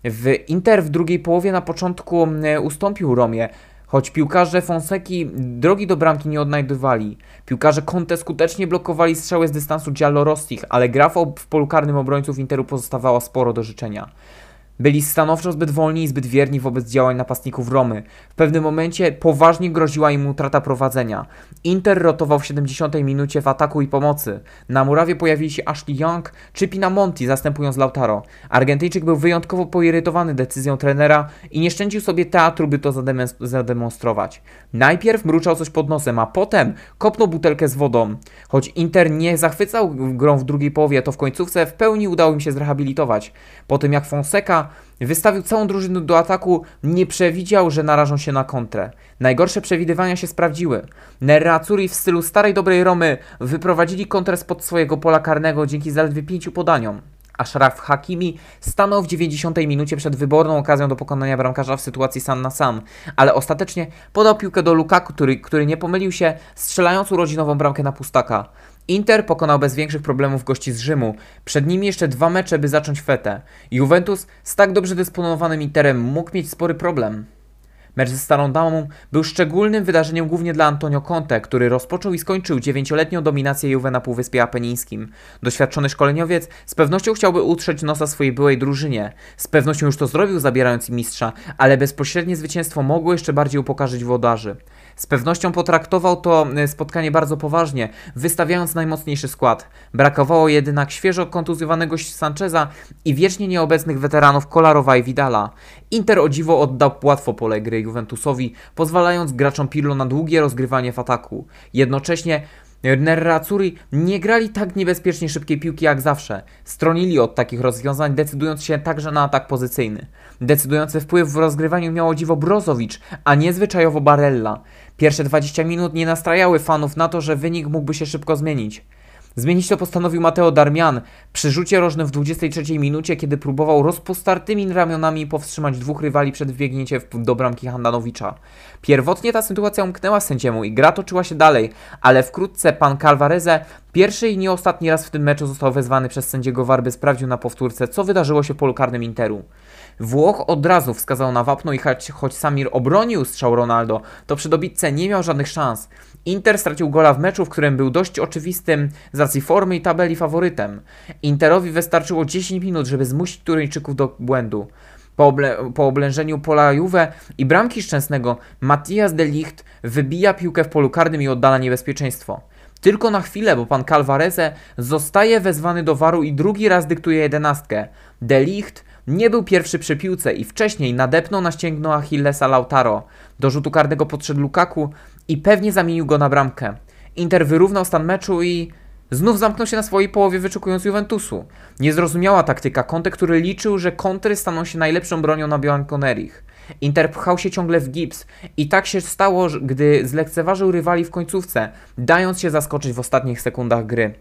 W Inter w drugiej połowie na początku ustąpił Romie, choć piłkarze Fonseki drogi do bramki nie odnajdywali. Piłkarze Conte skutecznie blokowali strzały z dystansu Giallo Rossich, ale gra w polu karnym obrońców Interu pozostawała sporo do życzenia. Byli stanowczo zbyt wolni i zbyt wierni wobec działań napastników Romy. W pewnym momencie poważnie groziła im utrata prowadzenia. Inter rotował w 70 minucie w ataku i pomocy. Na murawie pojawili się Ashley Young czy Pinamonti zastępując Lautaro. Argentyjczyk był wyjątkowo poirytowany decyzją trenera i nie szczędził sobie teatru, by to zademonstrować. Najpierw mruczał coś pod nosem, a potem kopnął butelkę z wodą. Choć Inter nie zachwycał grą w drugiej połowie, to w końcówce w pełni udało im się zrehabilitować. Po tym jak Fonseca wystawił całą drużynę do ataku, nie przewidział, że narażą się na kontrę. Najgorsze przewidywania się sprawdziły. Nerrazzurri w stylu starej dobrej Romy wyprowadzili kontrę spod swojego pola karnego dzięki zaledwie pięciu podaniom. Ashraf Hakimi stanął w 90 minucie przed wyborną okazją do pokonania bramkarza w sytuacji sam na sam, ale ostatecznie podał piłkę do Lukaku, który, który nie pomylił się, strzelając urodzinową bramkę na pustaka. Inter pokonał bez większych problemów gości z Rzymu. Przed nimi jeszcze dwa mecze, by zacząć fetę. Juventus z tak dobrze dysponowanym Interem mógł mieć spory problem. Mecz ze Starą Damą był szczególnym wydarzeniem głównie dla Antonio Conte, który rozpoczął i skończył dziewięcioletnią dominację Juve na Półwyspie Apenińskim. Doświadczony szkoleniowiec z pewnością chciałby utrzeć nosa swojej byłej drużynie. Z pewnością już to zrobił zabierając im mistrza, ale bezpośrednie zwycięstwo mogło jeszcze bardziej upokarzyć włodarzy. Z pewnością potraktował to e, spotkanie bardzo poważnie, wystawiając najmocniejszy skład. Brakowało jednak świeżo kontuzjowanego Sancheza i wiecznie nieobecnych weteranów Kolarowa i Vidala. Inter o dziwo oddał łatwo pole gry Juventusowi, pozwalając graczom Pirlo na długie rozgrywanie w ataku. Jednocześnie Nerazzurri nie grali tak niebezpiecznie szybkiej piłki jak zawsze. Stronili od takich rozwiązań, decydując się także na atak pozycyjny. Decydujący wpływ w rozgrywaniu miało dziwo Brozowicz, a nie zwyczajowo Barella. Pierwsze 20 minut nie nastrajały fanów na to, że wynik mógłby się szybko zmienić. Zmienić to postanowił Mateo Darmian przy rzucie rożnym w 23 minucie, kiedy próbował rozpostartymi ramionami powstrzymać dwóch rywali przed wbiegnięciem do bramki Handanowicza. Pierwotnie ta sytuacja umknęła sędziemu i gra toczyła się dalej, ale wkrótce pan Calvareze pierwszy i nie ostatni raz w tym meczu został wezwany przez sędziego Warby sprawdził na powtórce, co wydarzyło się w polu karnym Interu. Włoch od razu wskazał na wapno i choć, choć Samir obronił strzał Ronaldo, to przy dobitce nie miał żadnych szans. Inter stracił gola w meczu, w którym był dość oczywistym z racji formy i tabeli faworytem. Interowi wystarczyło 10 minut, żeby zmusić Turyńczyków do błędu. Po, oble po oblężeniu pola Juve i bramki Szczęsnego, Matthias de Ligt wybija piłkę w polu karnym i oddala niebezpieczeństwo. Tylko na chwilę, bo pan Calvareze zostaje wezwany do waru i drugi raz dyktuje jedenastkę. De Ligt nie był pierwszy przy piłce i wcześniej nadepnął na ścięgno Achillesa Lautaro. Do rzutu karnego podszedł Lukaku i pewnie zamienił go na bramkę. Inter wyrównał stan meczu i znów zamknął się na swojej połowie wyczekując Juventusu. Niezrozumiała taktyka Conte, który liczył, że kontry staną się najlepszą bronią na Bianconerich. Inter pchał się ciągle w gips i tak się stało, gdy zlekceważył rywali w końcówce, dając się zaskoczyć w ostatnich sekundach gry.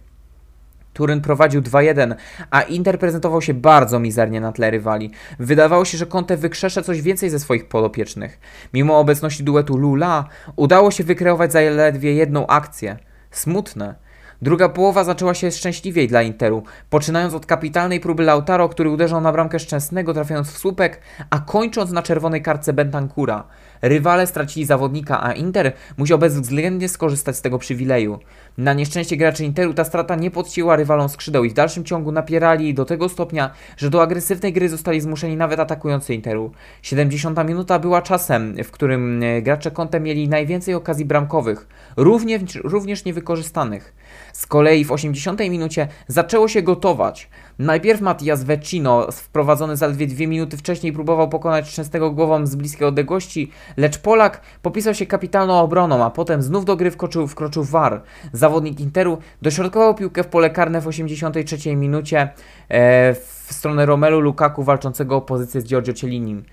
Turyn prowadził 2-1, a Inter prezentował się bardzo mizernie na tle rywali. Wydawało się, że Conte wykrzesze coś więcej ze swoich podopiecznych. Mimo obecności duetu Lula, udało się wykreować zaledwie jedną akcję. Smutne. Druga połowa zaczęła się szczęśliwiej dla Interu, poczynając od kapitalnej próby Lautaro, który uderzał na bramkę Szczęsnego, trafiając w słupek, a kończąc na czerwonej kartce Bentancura. Rywale stracili zawodnika, a Inter musiał bezwzględnie skorzystać z tego przywileju. Na nieszczęście graczy Interu ta strata nie podcięła rywalom skrzydeł i w dalszym ciągu napierali do tego stopnia, że do agresywnej gry zostali zmuszeni nawet atakujący Interu. 70 minuta była czasem, w którym e, gracze Conte mieli najwięcej okazji bramkowych, również, również niewykorzystanych. Z kolei w 80 minucie zaczęło się gotować. Najpierw Matias Vecino, wprowadzony zaledwie dwie minuty wcześniej, próbował pokonać Szczęsnego głową z bliskiej odległości, lecz Polak popisał się kapitalną obroną, a potem znów do gry wkroczył, wkroczył VAR. Zawodnik Interu dośrodkował piłkę w pole karne w 83 minucie e, w stronę Romelu Lukaku walczącego o pozycję z Giorgio Cielinim.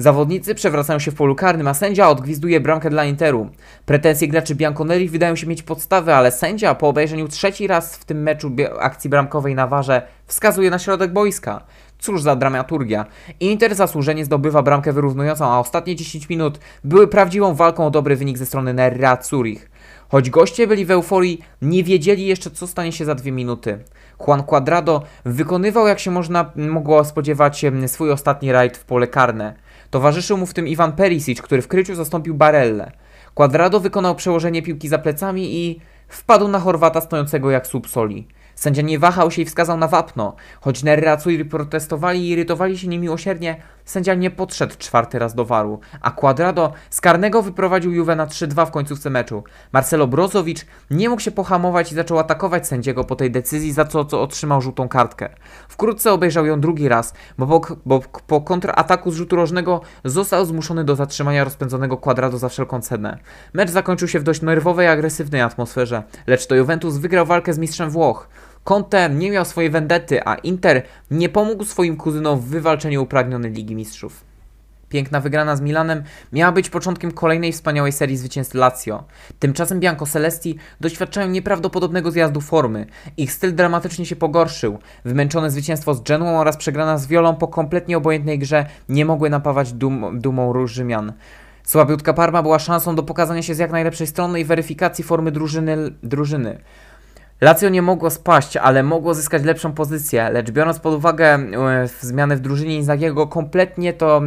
Zawodnicy przewracają się w polu karnym, a sędzia odgwizduje bramkę dla Interu. Pretensje graczy Bianconeri wydają się mieć podstawy, ale sędzia po obejrzeniu trzeci raz w tym meczu akcji bramkowej na warze wskazuje na środek boiska. Cóż za dramaturgia. Inter zasłużenie zdobywa bramkę wyrównującą, a ostatnie 10 minut były prawdziwą walką o dobry wynik ze strony Nerra Zurich. Choć goście byli w euforii, nie wiedzieli jeszcze co stanie się za dwie minuty. Juan Cuadrado wykonywał jak się można mogło spodziewać swój ostatni rajd w pole karne. Towarzyszył mu w tym Iwan Perisic, który w kryciu zastąpił Barelle. Quadrado wykonał przełożenie piłki za plecami i wpadł na Chorwata stojącego jak słup soli. Sędzia nie wahał się i wskazał na wapno. Choć Nerracuiri protestowali i irytowali się niemiłosiernie, sędzia nie podszedł czwarty raz do waru, a Quadrado z karnego wyprowadził Juve na 3-2 w końcówce meczu. Marcelo Brozowicz nie mógł się pohamować i zaczął atakować sędziego po tej decyzji, za co, co otrzymał żółtą kartkę. Wkrótce obejrzał ją drugi raz, bo po, bo po kontrataku z rzutu rożnego został zmuszony do zatrzymania rozpędzonego Quadrado za wszelką cenę. Mecz zakończył się w dość nerwowej, agresywnej atmosferze, lecz to Juventus wygrał walkę z mistrzem Włoch. Conte nie miał swojej wendety, a Inter nie pomógł swoim kuzynom w wywalczeniu upragnionej Ligi Mistrzów. Piękna wygrana z Milanem miała być początkiem kolejnej wspaniałej serii zwycięstw Lazio. Tymczasem Bianco Celesti doświadczają nieprawdopodobnego zjazdu formy. Ich styl dramatycznie się pogorszył. Wymęczone zwycięstwo z Genoą oraz przegrana z Wiolą po kompletnie obojętnej grze nie mogły napawać dum dumą róż Rzymian. Słabiutka Parma była szansą do pokazania się z jak najlepszej strony i weryfikacji formy drużyny. drużyny. Lazio nie mogło spaść, ale mogło zyskać lepszą pozycję, lecz biorąc pod uwagę e, zmiany w drużynie Inzagiego, kompletnie to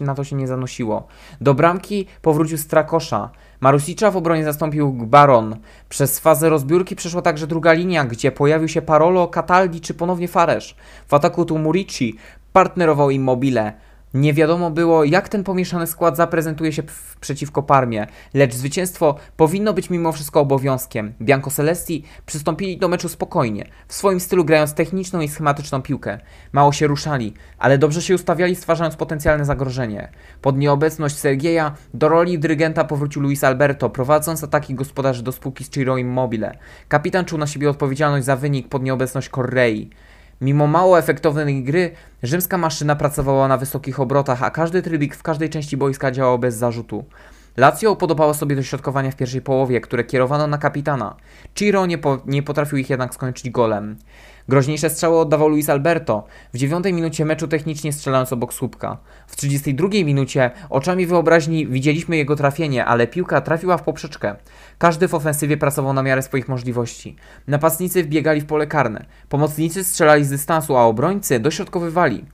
na to się nie zanosiło. Do bramki powrócił Strakosza. Marusicza w obronie zastąpił Baron. Przez fazę rozbiórki przeszła także druga linia, gdzie pojawił się Parolo, Cataldi czy ponownie Faresz. W ataku tu Murici partnerował Immobile. Nie wiadomo było, jak ten pomieszany skład zaprezentuje się przeciwko Parmie, lecz zwycięstwo powinno być mimo wszystko obowiązkiem. Bianco Celesti przystąpili do meczu spokojnie, w swoim stylu grając techniczną i schematyczną piłkę. Mało się ruszali, ale dobrze się ustawiali, stwarzając potencjalne zagrożenie. Pod nieobecność Sergieja do roli dyrygenta powrócił Luis Alberto, prowadząc ataki gospodarzy do spółki z Ciro Immobile. Kapitan czuł na siebie odpowiedzialność za wynik pod nieobecność Correi. Mimo mało efektownej gry, rzymska maszyna pracowała na wysokich obrotach, a każdy trybik w każdej części boiska działał bez zarzutu. Lazio podobało sobie dośrodkowania w pierwszej połowie, które kierowano na kapitana. Ciro nie, po, nie potrafił ich jednak skończyć golem. Groźniejsze strzały oddawał Luis Alberto, w dziewiątej minucie meczu technicznie strzelając obok słupka. W 32 minucie oczami wyobraźni widzieliśmy jego trafienie, ale piłka trafiła w poprzeczkę. Każdy w ofensywie pracował na miarę swoich możliwości. Napastnicy wbiegali w pole karne, pomocnicy strzelali z dystansu, a obrońcy dośrodkowywali.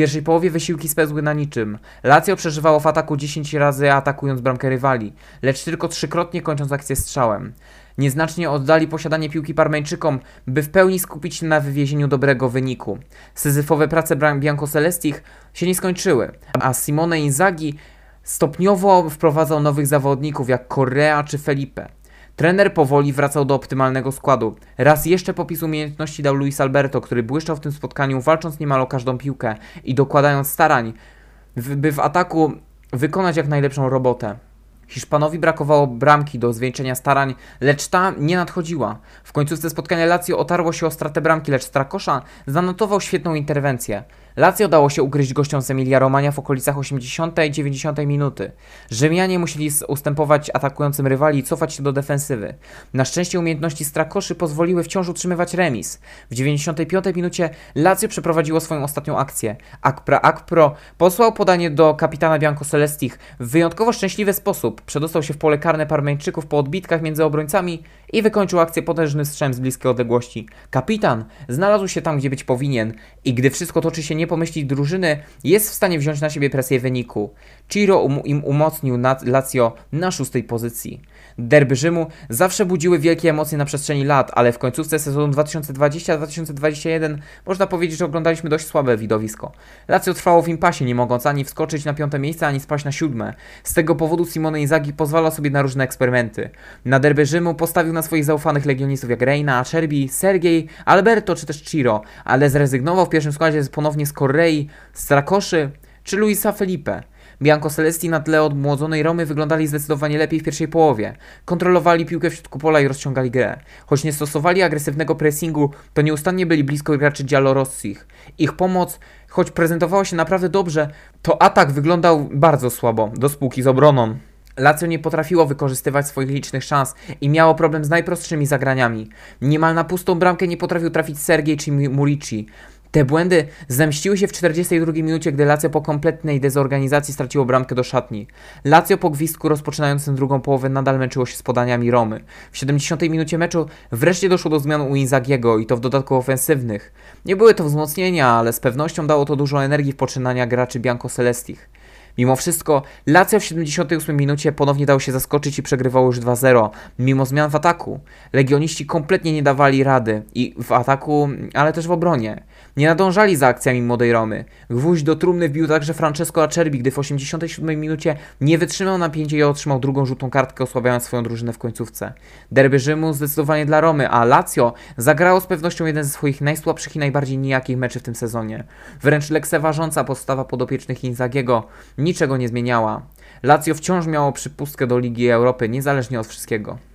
Pierwszej połowie wysiłki spełzły na niczym. Lazio przeżywało w ataku 10 razy atakując bramkę rywali, lecz tylko trzykrotnie kończąc akcję strzałem. Nieznacznie oddali posiadanie piłki Parmeńczykom, by w pełni skupić się na wywiezieniu dobrego wyniku. Syzyfowe prace Bianco Celestich się nie skończyły, a Simone Inzaghi stopniowo wprowadzał nowych zawodników jak Correa czy Felipe. Trener powoli wracał do optymalnego składu. Raz jeszcze popis umiejętności dał Luis Alberto, który błyszczał w tym spotkaniu, walcząc niemal o każdą piłkę i dokładając starań, by w ataku wykonać jak najlepszą robotę. Hiszpanowi brakowało bramki do zwieńczenia starań, lecz ta nie nadchodziła. W końcówce spotkania Lazio otarło się o stratę bramki, lecz Strakosza zanotował świetną interwencję. Lazio dało się ugryźć gościom z Emilia Romania w okolicach 80 i 90 minuty. Rzymianie musieli ustępować atakującym rywali i cofać się do defensywy. Na szczęście umiejętności Strakoszy pozwoliły wciąż utrzymywać remis. W 95 minucie Lazio przeprowadziło swoją ostatnią akcję. Akpra Akpro posłał podanie do kapitana Bianco Celestich w wyjątkowo szczęśliwy sposób. Przedostał się w pole karne Parmeńczyków po odbitkach między obrońcami i wykończył akcję potężny strzem z bliskiej odległości. Kapitan znalazł się tam, gdzie być powinien i gdy wszystko toczy się nie drużyny, jest w stanie wziąć na siebie presję wyniku. Ciro um, im umocnił Lazio na szóstej pozycji. Derby Rzymu zawsze budziły wielkie emocje na przestrzeni lat, ale w końcówce sezonu 2020-2021 można powiedzieć, że oglądaliśmy dość słabe widowisko. Lazio trwało w impasie, nie mogąc ani wskoczyć na piąte miejsce, ani spaść na siódme. Z tego powodu Simone Inzaghi pozwala sobie na różne eksperymenty. Na derby Rzymu postawił na swoich zaufanych legionistów jak Reina, Acerbi, Sergiej, Alberto czy też Ciro, ale zrezygnował w pierwszym składzie ponownie z Correi, Strakoszy czy Luisa Felipe. Bianco Celesti na tle odmłodzonej Romy wyglądali zdecydowanie lepiej w pierwszej połowie. Kontrolowali piłkę w środku pola i rozciągali grę. Choć nie stosowali agresywnego pressingu, to nieustannie byli blisko graczy Giallo Rossich. Ich pomoc, choć prezentowała się naprawdę dobrze, to atak wyglądał bardzo słabo, do spółki z obroną. Lazio nie potrafiło wykorzystywać swoich licznych szans i miało problem z najprostszymi zagraniami. Niemal na pustą bramkę nie potrafił trafić Sergiej czy Murici. Te błędy zemściły się w 42 minucie, gdy Lazio po kompletnej dezorganizacji straciło bramkę do szatni. Lazio po gwizdku rozpoczynającym drugą połowę nadal męczyło się z podaniami Romy. W 70 minucie meczu wreszcie doszło do zmian u Inzagiego i to w dodatku ofensywnych. Nie były to wzmocnienia, ale z pewnością dało to dużo energii w poczynania graczy Bianco Celestich. Mimo wszystko, Lazio w 78 minucie ponownie dał się zaskoczyć i przegrywał już 2-0, mimo zmian w ataku. Legioniści kompletnie nie dawali rady i w ataku, ale też w obronie. Nie nadążali za akcjami młodej Romy. Gwóźdź do trumny wbił także Francesco Acerbi, gdy w 87 minucie nie wytrzymał napięcia i otrzymał drugą żółtą kartkę, osłabiając swoją drużynę w końcówce. Derby Rzymu zdecydowanie dla Romy, a Lazio zagrało z pewnością jeden ze swoich najsłabszych i najbardziej nijakich meczy w tym sezonie. Wręcz lekceważąca postawa podopiecznych Inzagiego niczego nie zmieniała. Lazio wciąż miało przypustkę do Ligi Europy, niezależnie od wszystkiego.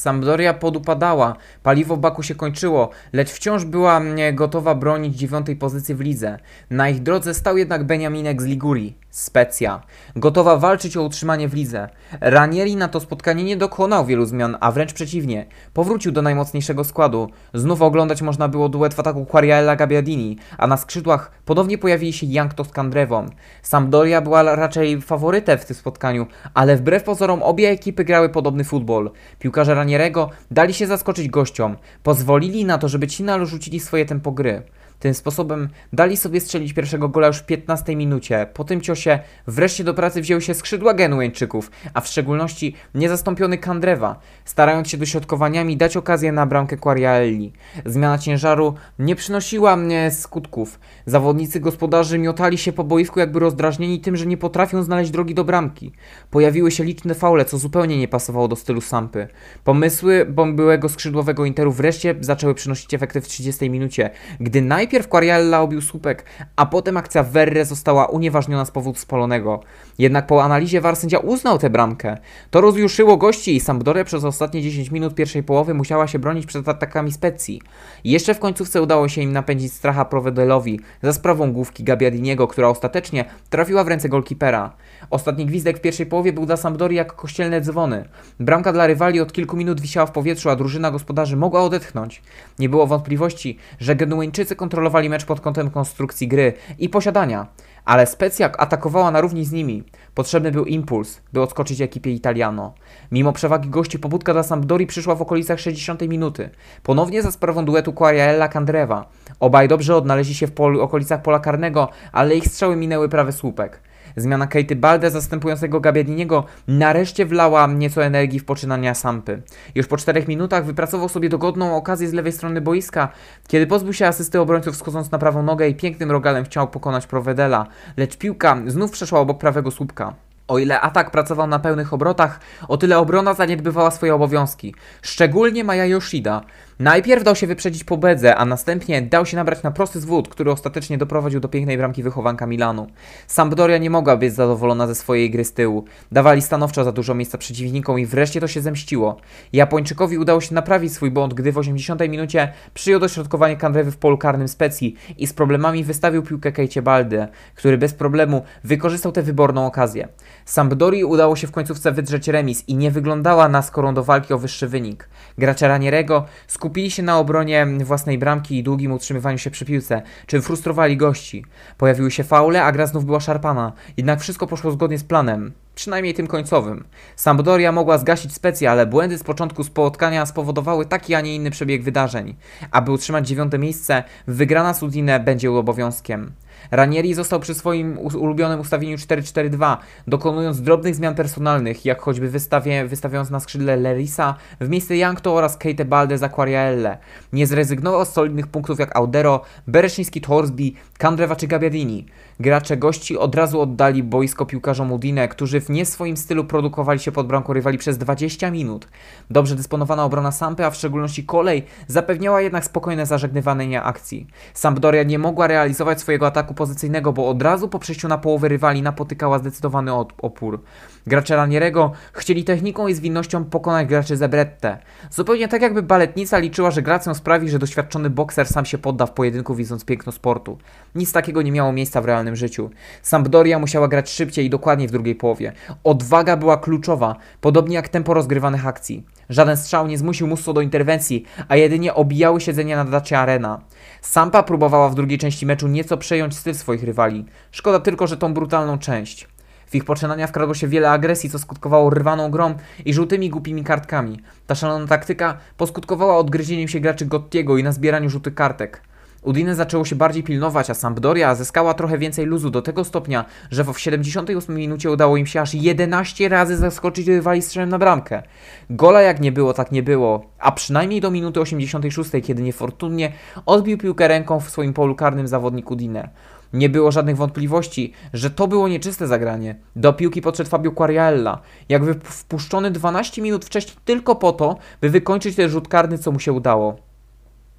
Sampdoria podupadała, paliwo w baku się kończyło, lecz wciąż była mm, gotowa bronić dziewiątej pozycji w lidze. Na ich drodze stał jednak Beniaminek z Ligurii. Specja. Gotowa walczyć o utrzymanie w lidze. Ranieri na to spotkanie nie dokonał wielu zmian, a wręcz przeciwnie. Powrócił do najmocniejszego składu. Znów oglądać można było duet w ataku Quariella Gabbiadini, a na skrzydłach ponownie pojawili się Young to Skandrewon. Sampdoria była raczej faworytem w tym spotkaniu, ale wbrew pozorom obie ekipy grały podobny futbol. Piłkarze Ranierego dali się zaskoczyć gościom. Pozwolili na to, żeby ci narzucili swoje tempo gry. Tym sposobem dali sobie strzelić pierwszego gola już w 15 minucie. Po tym ciosie wreszcie do pracy wzięły się skrzydła Genueńczyków, a w szczególności niezastąpiony Kandrewa, starając się dośrodkowaniami dać okazję na bramkę Quariaelli. Zmiana ciężaru nie przynosiła mnie skutków. Zawodnicy gospodarzy miotali się po boisku jakby rozdrażnieni tym, że nie potrafią znaleźć drogi do bramki. Pojawiły się liczne faule, co zupełnie nie pasowało do stylu Sampy. Pomysły byłego skrzydłowego Interu wreszcie zaczęły przynosić efekty w 30 minucie, gdy najpierw Quariella obił słupek, a potem akcja Verre została unieważniona z powodu spalonego. Jednak po analizie VAR sędzia uznał tę bramkę. To rozjuszyło gości i Sampdoria przez ostatnie 10 minut pierwszej połowy musiała się bronić przed atakami Specji. Jeszcze w końcówce udało się im napędzić stracha Provedelowi za sprawą główki Gabiadiniego, która ostatecznie trafiła w ręce golkipera. Ostatni gwizdek w pierwszej połowie był dla Sampdorii jak kościelne dzwony. Bramka dla rywali od kilku minut wisiała w powietrzu, a drużyna gospodarzy mogła odetchnąć. Nie było wątpliwości, że Genueńczycy kontrolowali mecz pod kątem konstrukcji gry i posiadania, ale Specja atakowała na równi z nimi. Potrzebny był impuls, by odskoczyć ekipie Italiano. Mimo przewagi gości pobudka dla Sampdori przyszła w okolicach 60 minuty. Ponownie za sprawą duetu Quariaella Candreva. Obaj dobrze odnaleźli się w polu, okolicach pola karnego, ale ich strzały minęły prawy słupek. Zmiana Katy Balde zastępującego Gabiadiniego nareszcie wlała nieco energii w poczynania Sampy. Już po czterech minutach wypracował sobie dogodną okazję z lewej strony boiska, kiedy pozbył się asysty obrońców schodząc na prawą nogę i pięknym rogalem chciał pokonać Provedela, lecz piłka znów przeszła obok prawego słupka. O ile atak pracował na pełnych obrotach, o tyle obrona zaniedbywała swoje obowiązki. Szczególnie Maja Yoshida. Najpierw dał się wyprzedzić po bedze, a następnie dał się nabrać na prosty zwód, który ostatecznie doprowadził do pięknej bramki wychowanka Milanu. Sampdoria nie mogła być zadowolona ze swojej gry z tyłu. Dawali stanowczo za dużo miejsca przeciwnikom i wreszcie to się zemściło. Japończykowi udało się naprawić swój błąd, gdy w 80 minucie przyjął dośrodkowanie Kandrewy w polu karnym Specji i z problemami wystawił piłkę Kejcie Balde, który bez problemu wykorzystał tę wyborną okazję. Sampdorii udało się w końcówce wydrzeć remis i nie wyglądała na skorą do walki o wyższy wynik. Gracze Ranierego skupili się na obronie własnej bramki i długim utrzymywaniu się przy piłce, czym frustrowali gości. Pojawiły się faule, a gra znów była szarpana, jednak wszystko poszło zgodnie z planem przynajmniej tym końcowym. Sampdoria mogła zgasić specję, ale błędy z początku spotkania spowodowały taki, a nie inny przebieg wydarzeń. Aby utrzymać dziewiąte miejsce, wygrana z Udine będzie obowiązkiem. Ranieri został przy swoim ulubionym ustawieniu 4-4-2, dokonując drobnych zmian personalnych, jak choćby wystawie, wystawiając na skrzydle Lerisa w miejsce Jankto oraz Kate Balde za Quariaelle. Nie zrezygnował z solidnych punktów jak Audero, Bereszyński Torsby, Kandrewa czy Gabiadini. Gracze gości od razu oddali boisko piłkarzom Udine, którzy w nie swoim stylu produkowali się pod bramką rywali przez 20 minut. Dobrze dysponowana obrona Sampy, a w szczególności kolej, zapewniała jednak spokojne zażegnywanie akcji. Sampdoria nie mogła realizować swojego ataku pozycyjnego, bo od razu po przejściu na połowę rywali napotykała zdecydowany opór. Gracze Ranierego chcieli techniką i zwinnością pokonać graczy Zebrette. Zupełnie tak jakby baletnica liczyła, że gracją sprawi, że doświadczony bokser sam się podda w pojedynku widząc piękno sportu. Nic takiego nie miało miejsca w realnym życiu. Sampdoria musiała grać szybciej i dokładniej w drugiej połowie. Odwaga była kluczowa, podobnie jak tempo rozgrywanych akcji. Żaden strzał nie zmusił Musso do interwencji, a jedynie obijały siedzenia na dacie Arena. Sampa próbowała w drugiej części meczu nieco przejąć styl swoich rywali. Szkoda tylko, że tą brutalną część. W ich poczynania wkradło się wiele agresji, co skutkowało rwaną grą i żółtymi głupimi kartkami. Ta szalona taktyka poskutkowała odgryzieniem się graczy Gottiego i na zbieraniu żółtych kartek. Udine zaczęło się bardziej pilnować, a Sampdoria zyskała trochę więcej luzu do tego stopnia, że w 78 minucie udało im się aż 11 razy zaskoczyć rywali strzałem na bramkę. Gola jak nie było, tak nie było, a przynajmniej do minuty 86, kiedy niefortunnie odbił piłkę ręką w swoim polu karnym zawodnik Udine. Nie było żadnych wątpliwości, że to było nieczyste zagranie. Do piłki podszedł Fabio Quariella, jakby wpuszczony 12 minut wcześniej tylko po to, by wykończyć ten rzut karny, co mu się udało.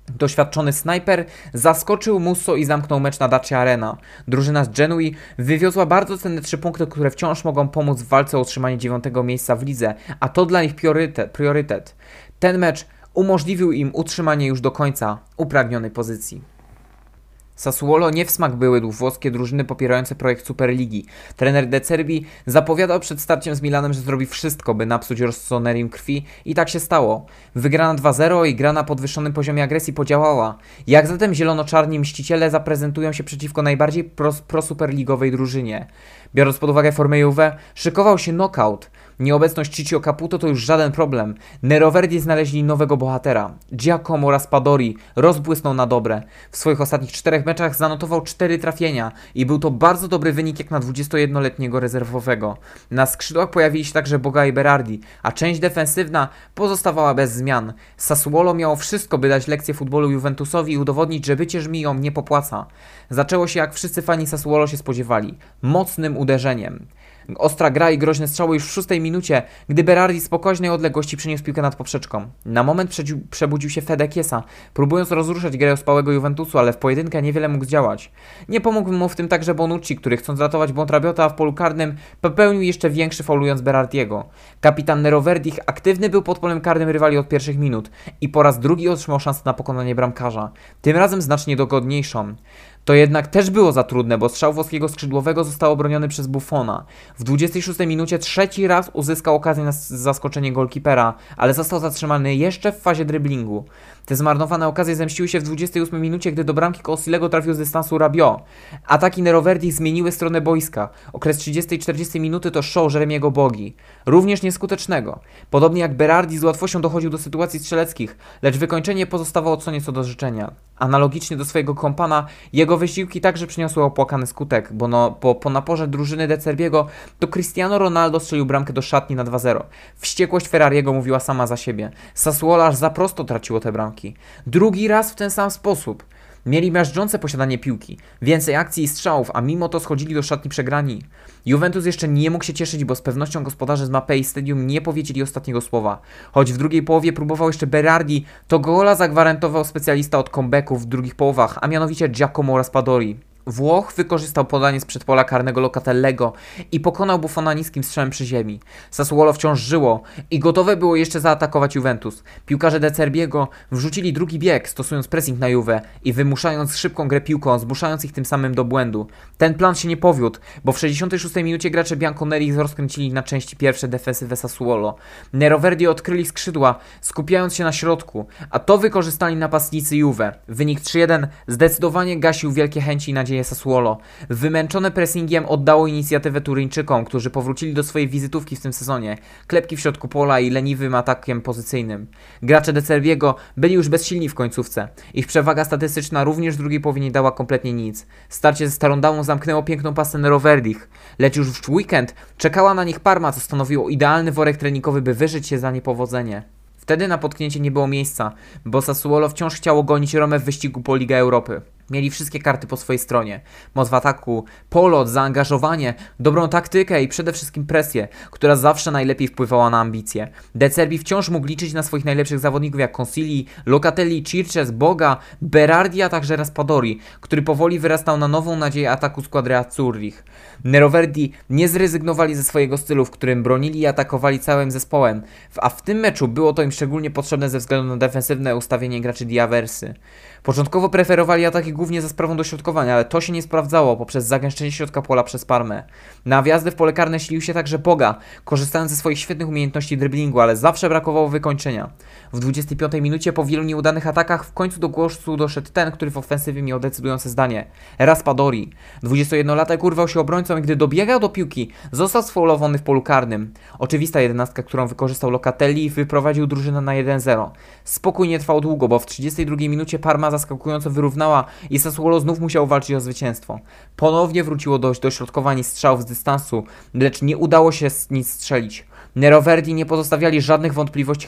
Doświadczony snajper zaskoczył Musso i zamknął mecz na Dacia Arena. Drużyna z Genui wywiozła bardzo cenne trzy punkty, które wciąż mogą pomóc w walce o utrzymanie dziewiątego miejsca w lidze, a to dla nich priorytet. priorytet. Ten mecz umożliwił im utrzymanie już do końca upragnionej pozycji. Sassuolo nie w smak były włoskie drużyny popierające projekt Superligi. Trener De Cerbi zapowiadał przed starciem z Milanem, że zrobi wszystko, by napsuć Rossonerim krwi i tak się stało. Wygrana 2-0 i gra na podwyższonym poziomie agresji podziałała. Jak zatem zielono-czarni mściciele zaprezentują się przeciwko najbardziej prosuperligowej drużynie? Biorąc pod uwagę formę Juve, szykował się knockout. Nieobecność Ciccio Caputo to już żaden problem. Neroverdi znaleźli nowego bohatera. Giacomo Raspadori rozbłysnął na dobre. W swoich ostatnich czterech meczach zanotował cztery trafienia i był to bardzo dobry wynik jak na 21-letniego rezerwowego. Na skrzydłach pojawili się także Boga i Berardi, a część defensywna pozostawała bez zmian. Sassuolo miało wszystko, by dać lekcję futbolu Juventusowi i udowodnić, że bycie żmiją nie popłaca. Zaczęło się jak wszyscy fani Sassuolo się spodziewali. Mocnym uderzeniem. Ostra gra i groźne strzały już w szóstej minucie, gdy Berardi z pokaźnej odległości przeniósł piłkę nad poprzeczką. Na moment przebudził się Fedekiesa, próbując rozruszać grę ospałego Juventusu, ale w pojedynkę niewiele mógł zdziałać. Nie pomógł mu w tym także Bonucci, który chcąc ratować błąd Rabiota w polu karnym, popełnił jeszcze większy faulując Berardiego. Kapitan Neroverdich aktywny był pod polem karnym rywali od pierwszych minut i po raz drugi otrzymał szansę na pokonanie bramkarza, tym razem znacznie dogodniejszą. To jednak też było za trudne, bo strzał włoskiego skrzydłowego został obroniony przez Buffona. W 26 minucie trzeci raz uzyskał okazję na zaskoczenie golkipera, ale został zatrzymany jeszcze w fazie dryblingu. Te zmarnowane okazje zemściły się w 28 minucie, gdy do bramki Kosilego trafił z dystansu Rabio. Ataki Neroverdi zmieniły stronę boiska. Okres 30 i 40 minuty to show Jeremiego Bogi. Również nieskutecznego. Podobnie jak Berardi z łatwością dochodził do sytuacji strzeleckich, lecz wykończenie pozostawało co nieco do życzenia. Analogicznie do swojego kompana, jego wysiłki także przyniosły opłakany skutek, bo no, po, po naporze drużyny De Cerbiego to Cristiano Ronaldo strzelił bramkę do szatni na 2-0. Wściekłość Ferrariego mówiła sama za siebie. Sassuolo aż za prosto traciło te bramki. Drugi raz w ten sam sposób. Mieli miażdżące posiadanie piłki, więcej akcji i strzałów, a mimo to schodzili do szatni przegrani. Juventus jeszcze nie mógł się cieszyć, bo z pewnością gospodarze z Mapei Stadium nie powiedzieli ostatniego słowa. Choć w drugiej połowie próbował jeszcze Berardi, to gola zagwarantował specjalista od comebacków w drugich połowach, a mianowicie Giacomo Raspadori. Włoch wykorzystał podanie z przedpola karnego Locatellego i pokonał Buffona niskim strzałem przy ziemi. Sassuolo wciąż żyło i gotowe było jeszcze zaatakować Juventus. Piłkarze De Cerbiego wrzucili drugi bieg, stosując pressing na Juve i wymuszając szybką grę piłką, zmuszając ich tym samym do błędu. Ten plan się nie powiódł, bo w 66 minucie gracze Bianconeri rozkręcili na części pierwsze defensywę Sassuolo. Neroverdi odkryli skrzydła, skupiając się na środku, a to wykorzystali napastnicy Juve. Wynik 3-1 zdecydowanie gasił wielkie chęci i nadzieje dzieje Sassuolo. Wymęczone pressingiem oddało inicjatywę Turyńczykom, którzy powrócili do swojej wizytówki w tym sezonie. Klepki w środku pola i leniwym atakiem pozycyjnym. Gracze De Cerbiego byli już bezsilni w końcówce. Ich przewaga statystyczna również w drugiej połowie nie dała kompletnie nic. Starcie ze Starondałą zamknęło piękną pasę Neroverdich, lecz już w weekend czekała na nich Parma, co stanowiło idealny worek treningowy, by wyżyć się za niepowodzenie. Wtedy na potknięcie nie było miejsca, bo Sassuolo wciąż chciało gonić Romę w wyścigu po Ligę Europy. Mieli wszystkie karty po swojej stronie. Moc w ataku, polot, zaangażowanie, dobrą taktykę i przede wszystkim presję, która zawsze najlepiej wpływała na ambicje. De Cerbi wciąż mógł liczyć na swoich najlepszych zawodników jak Consili, Locatelli, Circes, Boga, Berardi, a także Raspadori, który powoli wyrastał na nową nadzieję ataku składry Azzurrich. Neroverdi nie zrezygnowali ze swojego stylu, w którym bronili i atakowali całym zespołem, a w tym meczu było to im szczególnie potrzebne ze względu na defensywne ustawienie graczy Diaversy. Początkowo preferowali ataki głównie za sprawą dośrodkowania, ale to się nie sprawdzało poprzez zagęszczenie środka pola przez Parmę. Na wjazdy w pole karne silił się także Boga, korzystając ze swoich świetnych umiejętności driblingu, ale zawsze brakowało wykończenia. W 25 minucie po wielu nieudanych atakach w końcu do głosu doszedł ten, który w ofensywie miał decydujące zdanie. Raspadori. 21-latek urwał się obrońcą i gdy dobiegał do piłki, został sfaulowany w polu karnym. Oczywista jedenastka, którą wykorzystał Locatelli i wyprowadził drużynę na 1-0. Spokój nie trwał długo, bo w 32 minucie Parma zaskakująco wyrównała i Sassuolo znów musiał walczyć o zwycięstwo. Ponownie wróciło do dośrodkowań i strzałów z dystansu, lecz nie udało się nic strzelić. Neroverdi nie pozostawiali żadnych wątpliwości,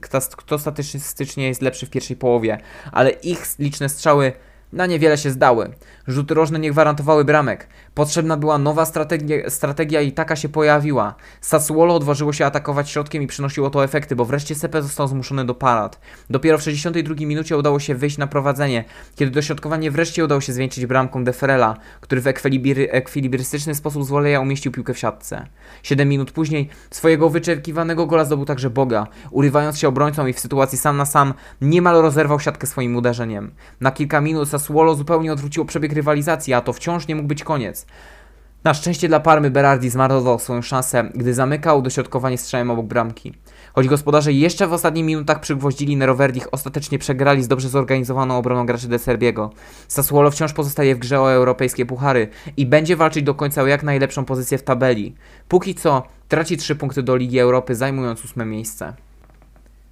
kto, kto statystycznie jest lepszy w pierwszej połowie, ale ich liczne strzały na niewiele się zdały. Rzuty rożne nie gwarantowały bramek. Potrzebna była nowa strategia, strategia i taka się pojawiła. Sassuolo odważyło się atakować środkiem i przynosiło to efekty, bo wreszcie Sepe został zmuszony do parad. Dopiero w 62 minucie udało się wyjść na prowadzenie, kiedy dośrodkowanie wreszcie udało się zwieńczyć bramką Deferela, który w ekwilibrystyczny sposób z woleja umieścił piłkę w siatce. 7 minut później swojego wyczekiwanego gola zdobył także Boga, urywając się obrońcą i w sytuacji sam na sam niemal rozerwał siatkę swoim uderzeniem. Na kilka minut Sassuolo zupełnie odwróciło przebieg rywalizacji, a to wciąż nie mógł być koniec. Na szczęście dla Parmy Berardi zmarnował swoją szansę, gdy zamykał dośrodkowanie strzałem obok bramki. Choć gospodarze jeszcze w ostatnich minutach przygwoździli Neroverdich, ostatecznie przegrali z dobrze zorganizowaną obroną graczy De Serbiego. Sassuolo wciąż pozostaje w grze o europejskie puchary i będzie walczyć do końca o jak najlepszą pozycję w tabeli. Póki co traci 3 punkty do Ligi Europy, zajmując ósme miejsce.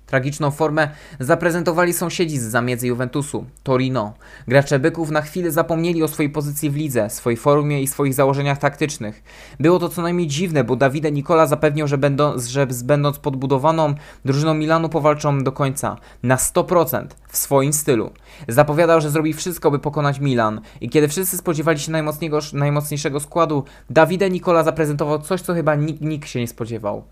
Tragiczną formę zaprezentowali sąsiedzi z zamiedzy Juventusu, Torino. Gracze byków na chwilę zapomnieli o swojej pozycji w lidze, swojej formie i swoich założeniach taktycznych. Było to co najmniej dziwne, bo Davide Nicola zapewniał, że, będą, że będąc podbudowaną drużyną Milanu powalczą do końca, na 100%, w swoim stylu. Zapowiadał, że zrobi wszystko, by pokonać Milan i kiedy wszyscy spodziewali się najmocniejszego składu, Davide Nicola zaprezentował coś, co chyba nikt, nikt się nie spodziewał.